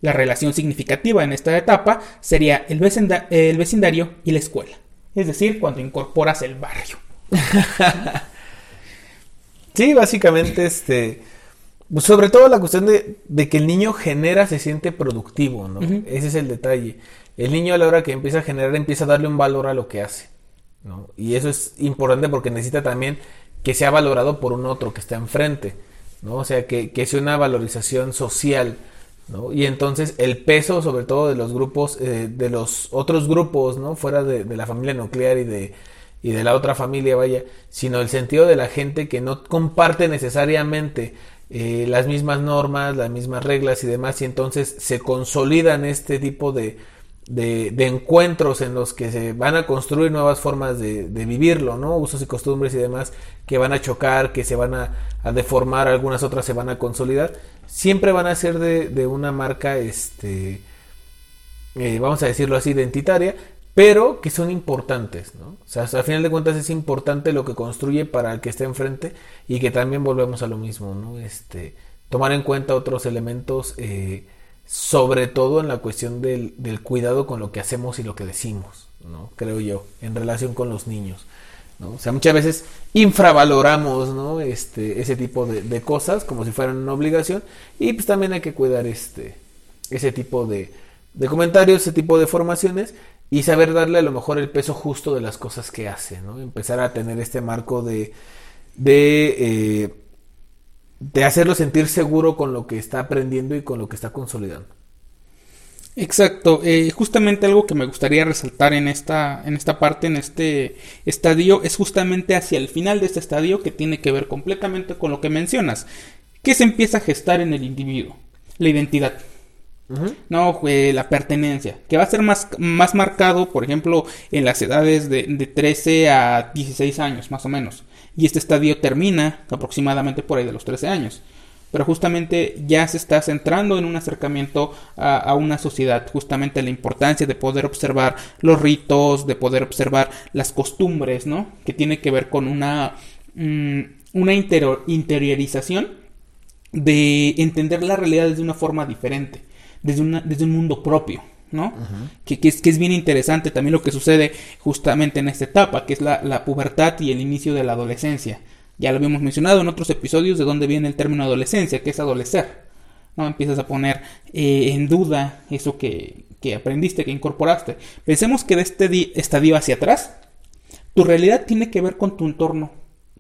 La relación significativa en esta etapa sería el, vecindario y la escuela, es decir, cuando incorporas el barrio. sí, básicamente, este, sobre todo la cuestión de, que el niño genera, se siente productivo, ¿no? Ese es el detalle. El niño a la hora que empieza a generar, empieza a darle un valor a lo que hace, ¿no? Y eso es importante porque necesita también que sea valorado por un otro que está enfrente, ¿no? O sea, que, que sea una valorización social y entonces el peso, sobre todo de los grupos, eh, de los otros grupos, ¿no? Fuera de, la familia nuclear y de, y de la otra familia, vaya, sino el sentido de la gente que no comparte necesariamente eh, las mismas normas, las mismas reglas y demás, y entonces se consolidan este tipo de, de, encuentros en los que se van a construir nuevas formas de, vivirlo, ¿no? Usos y costumbres y demás que van a chocar, que se van a, deformar, algunas otras se van a consolidar, siempre van a ser de, una marca, este, eh, vamos a decirlo así, identitaria, pero que son importantes, ¿no? O sea, al final de cuentas es importante lo que construye para el que esté enfrente y que también volvemos a lo mismo, ¿no? Este, tomar en cuenta otros elementos eh, sobre todo en la cuestión del, cuidado con lo que hacemos y lo que decimos, ¿no? Creo yo, en relación con los niños. ¿no? O sea, muchas veces infravaloramos ¿no? este, ese tipo de, cosas como si fueran una obligación y pues también hay que cuidar este, ese tipo de, comentarios, ese tipo de formaciones y saber darle a lo mejor el peso justo de las cosas que hace, ¿no? Empezar a tener este marco de, de eh, de hacerlo sentir seguro con lo que está aprendiendo y con lo que está consolidando. Exacto, eh, justamente algo que me gustaría resaltar en esta, en esta parte, en este estadio, es justamente hacia el final de este estadio que tiene que ver completamente con lo que mencionas, que se empieza a gestar en el individuo, la identidad. No, la pertenencia, que va a ser más, más marcado, por ejemplo, en las edades de, de 13 a 16 años, más o menos. Y este estadio termina aproximadamente por ahí de los 13 años pero justamente ya se está centrando en un acercamiento a, una sociedad, justamente la importancia de poder observar los ritos, de poder observar las costumbres, ¿no? Que tiene que ver con una, mm, una interiorización de entender la realidad desde una forma diferente, desde, una, desde un mundo propio. ¿no? que, es, que es bien interesante también lo que sucede justamente en esta etapa, que es la, la pubertad y el inicio de la adolescencia. Ya lo habíamos mencionado en otros episodios de dónde viene el término adolescencia, que es adolecer. ¿no? Empiezas a poner eh, en duda eso que, aprendiste, que incorporaste. Pensemos que de este estadio hacia atrás, tu realidad tiene que ver con tu entorno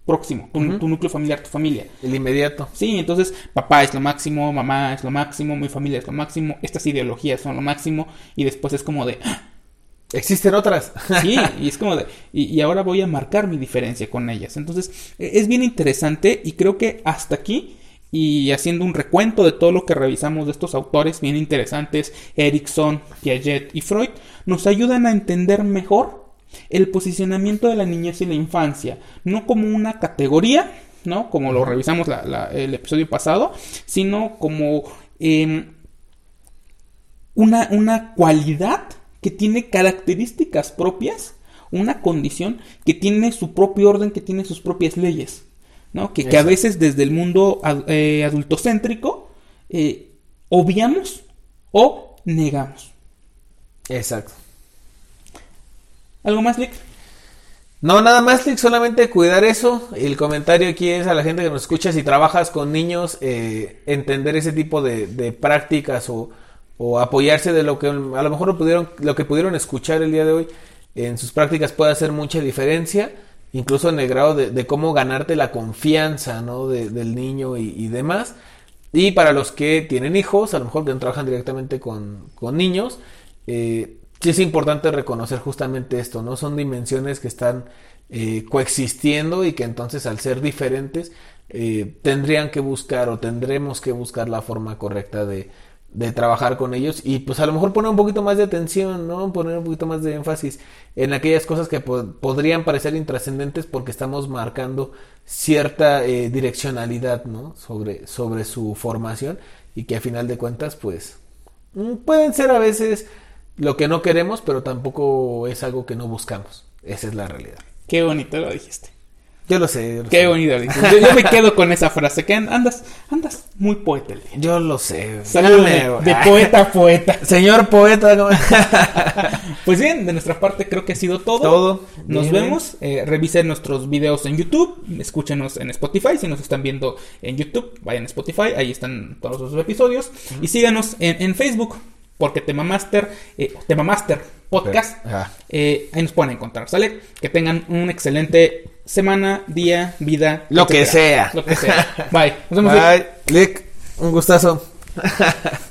próximo, tu, núcleo familiar, tu familia. El inmediato. Sí, entonces papá es lo máximo, mamá es lo máximo, mi familia es lo máximo, estas ideologías son lo máximo y después es como de, Existen otras. Sí, y es como de, y, ahora voy a marcar mi diferencia con ellas. Entonces, e, es bien interesante y creo que hasta aquí, y haciendo un recuento de todo lo que revisamos de estos autores bien interesantes, Erickson, Piaget y Freud, nos ayudan a entender mejor el posicionamiento de la niñez y la infancia, no como una categoría, ¿no? Como lo revisamos el episodio pasado, sino como em, una, una cualidad que tiene características propias, una condición que tiene su propio orden, que tiene sus propias leyes, ¿no? Que, a veces desde el mundo eh, adultocéntrico eh, obviamos o negamos. Exacto. ¿Algo más, Lick? No, nada más, Lick, solamente cuidar eso. El comentario aquí es a la gente que nos escucha, si trabajas con niños, eh, entender ese tipo de, prácticas o o apoyarse de lo que a lo mejor lo pudieron, lo que pudieron escuchar el día de hoy en sus prácticas puede hacer mucha diferencia, incluso en el grado de, cómo ganarte la confianza ¿no? del niño y, demás. Y para los que tienen hijos, a lo mejor que no trabajan directamente con, niños, eh, sí es importante reconocer justamente esto, ¿no? Son dimensiones que están eh, coexistiendo y que entonces al ser diferentes eh, tendrían que buscar o tendremos que buscar la forma correcta de, de trabajar con ellos y pues a lo mejor poner un poquito más de atención, ¿no? Poner un poquito más de énfasis en aquellas cosas que podrían parecer intrascendentes porque estamos marcando cierta eh, direccionalidad, ¿no? Sobre, sobre su formación y que a final de cuentas pues mm, pueden ser a veces lo que no queremos pero tampoco es algo que no buscamos. Esa es la realidad. Qué bonito lo dijiste. Yo lo sé. Qué bonito. Yo, me quedo con esa frase. Que andas, andas muy poeta. Yo lo sé. de, poeta a poeta. Señor poeta. pues bien, de nuestra parte creo que ha sido todo. Todo. Nos vemos. Eh, revisen nuestros videos en YouTube. Escúchenos en Spotify. Si nos están viendo en YouTube, vayan a Spotify. Ahí están todos los episodios. Y síganos en, Facebook. Porque Tema Master, eh, Tema Master Podcast. Eh, ahí nos pueden encontrar. ¿Sale? Que tengan un excelente semana, día, vida. Lo que sea. Lo que sea. Bye. Nos vemos. Bye. Lick, un gustazo.